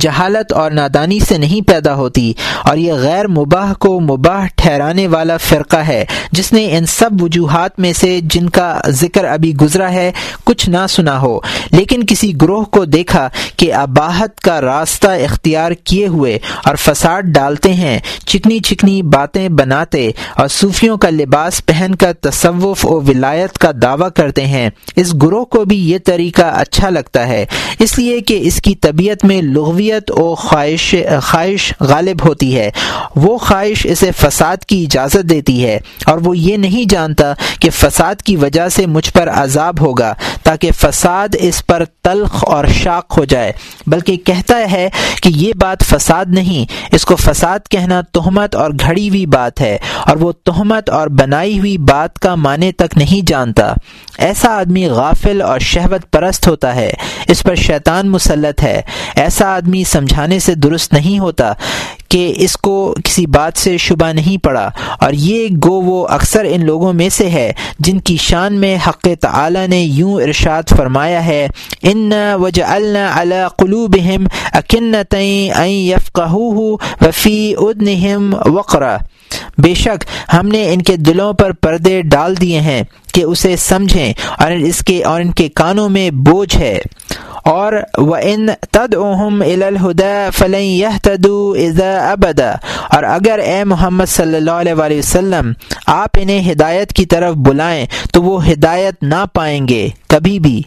جہالت اور نادانی سے نہیں پیدا ہوتی اور یہ غیر مباح کو مباح ٹھہرانے والا فرقہ ہے، جس نے ان سب وجوہات میں سے جن کا ذکر ابھی گزرا ہے، کچھ نہ سنا ہو۔ لیکن کسی گروہ کو دیکھا کہ اباہت کا راستہ اختیار کیے ہوئے اور فساد ڈالتے ہیں، چکنی چکنی باتیں بناتے اور صوفیوں کا لباس پہن کر تصوف و ولایت کا دعویٰ کرتے ہیں۔ اس گروہ کو بھی یہ طریقہ اچھا لگتا ہے۔ اس لیے کہ اس کی طبیعت میں لغوی و خواہش خواہش غالب ہوتی ہے۔ وہ خواہش اسے فساد کی اجازت دیتی ہے اور وہ یہ نہیں جانتا کہ فساد کی وجہ سے مجھ پر عذاب ہوگا۔ تاکہ فساد اس پر تلخ اور شاق ہو جائے۔ بلکہ کہتا ہے کہ یہ بات فساد نہیں، اس کو فساد کہنا تہمت اور گھڑی ہوئی بات ہے، اور وہ تہمت اور بنائی ہوئی بات کا معنی تک نہیں جانتا۔ ایسا آدمی غافل اور شہوت پرست ہوتا ہے، اس پر شیطان مسلط ہے۔ ایسا آدمی سمجھانے سے درست نہیں ہوتا۔ کہ اس کو کسی بات سے شبہ نہیں پڑا۔ اور یہ گو وہ اکثر ان لوگوں میں سے ہے جن کی شان میں حق تعالی نے یوں ارشاد فرمایا ہے، ان وج اللہ قلوبہم اکنتیں وفی ادنہم وقرا بے شک ہم نے ان کے دلوں پر پردے ڈال دیے ہیں کہ اسے سمجھیں اور اس کے اور ان کے کانوں میں بوجھ ہے۔ اور وہ ان تد اہم الہدا فلیں یہ تدو ابدا اور اگر اے محمد صلی اللہ علیہ وسلم آپ انہیں ہدایت کی طرف بلائیں تو وہ ہدایت نہ پائیں گے کبھی بھی۔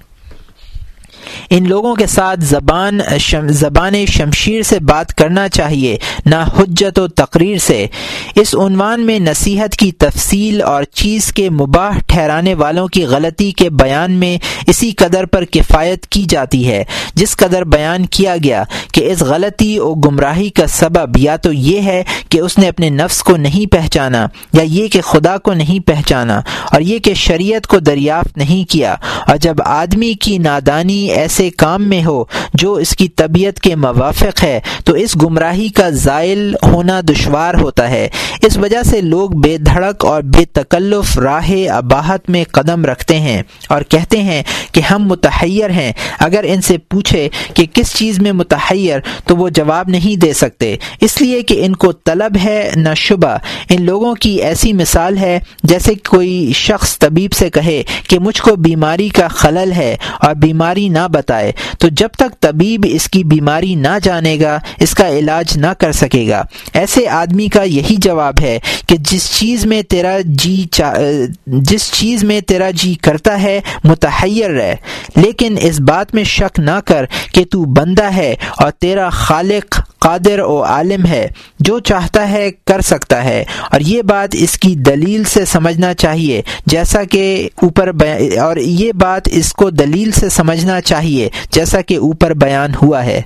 ان لوگوں کے ساتھ زبان شم، زبان شمشیر سے بات کرنا چاہیے، نہ حجت و تقریر سے۔ اس عنوان میں نصیحت کی تفصیل اور چیز کے مباح ٹھہرانے والوں کی غلطی کے بیان میں اسی قدر پر کفایت کی جاتی ہے۔ جس قدر بیان کیا گیا کہ اس غلطی و گمراہی کا سبب یا تو یہ ہے کہ اس نے اپنے نفس کو نہیں پہچانا یا یہ کہ خدا کو نہیں پہچانا اور یہ کہ شریعت کو دریافت نہیں کیا۔ اور جب آدمی کی نادانی ایسے کام میں ہو جو اس کی طبیعت کے موافق ہے، تو اس گمراہی کا زائل ہونا دشوار ہوتا ہے۔ اس وجہ سے لوگ بے دھڑک اور بے تکلف راہ اباہت میں قدم رکھتے ہیں اور کہتے ہیں کہ ہم متحیر ہیں۔ اگر ان سے پوچھے کہ کس چیز میں متحیر، تو وہ جواب نہیں دے سکتے۔ اس لیے کہ ان کو طلب ہے نہ شبہ۔ ان لوگوں کی ایسی مثال ہے، جیسے کوئی شخص طبیب سے کہے کہ مجھ کو بیماری کا خلل ہے اور بیماری نہ بتائے، تو جب تک طبیب اس کی بیماری نہ جانے گا، اس کا علاج نہ کر سکے گا۔ ایسے آدمی کا یہی جواب ہے کہ جس چیز میں تیرا جی چا، جس چیز میں تیرا جی کرتا ہے، متحیر رہ۔ لیکن اس بات میں شک نہ کر کہ تو بندہ ہے اور تیرا خالق قادر و عالم ہے، جو چاہتا ہے کر سکتا ہے۔ اور یہ بات اس کی دلیل سے سمجھنا چاہیے، جیسا کہ اوپر اور یہ بات اس کو دلیل سے سمجھنا چاہیے، جیسا کہ اوپر بیان ہوا ہے۔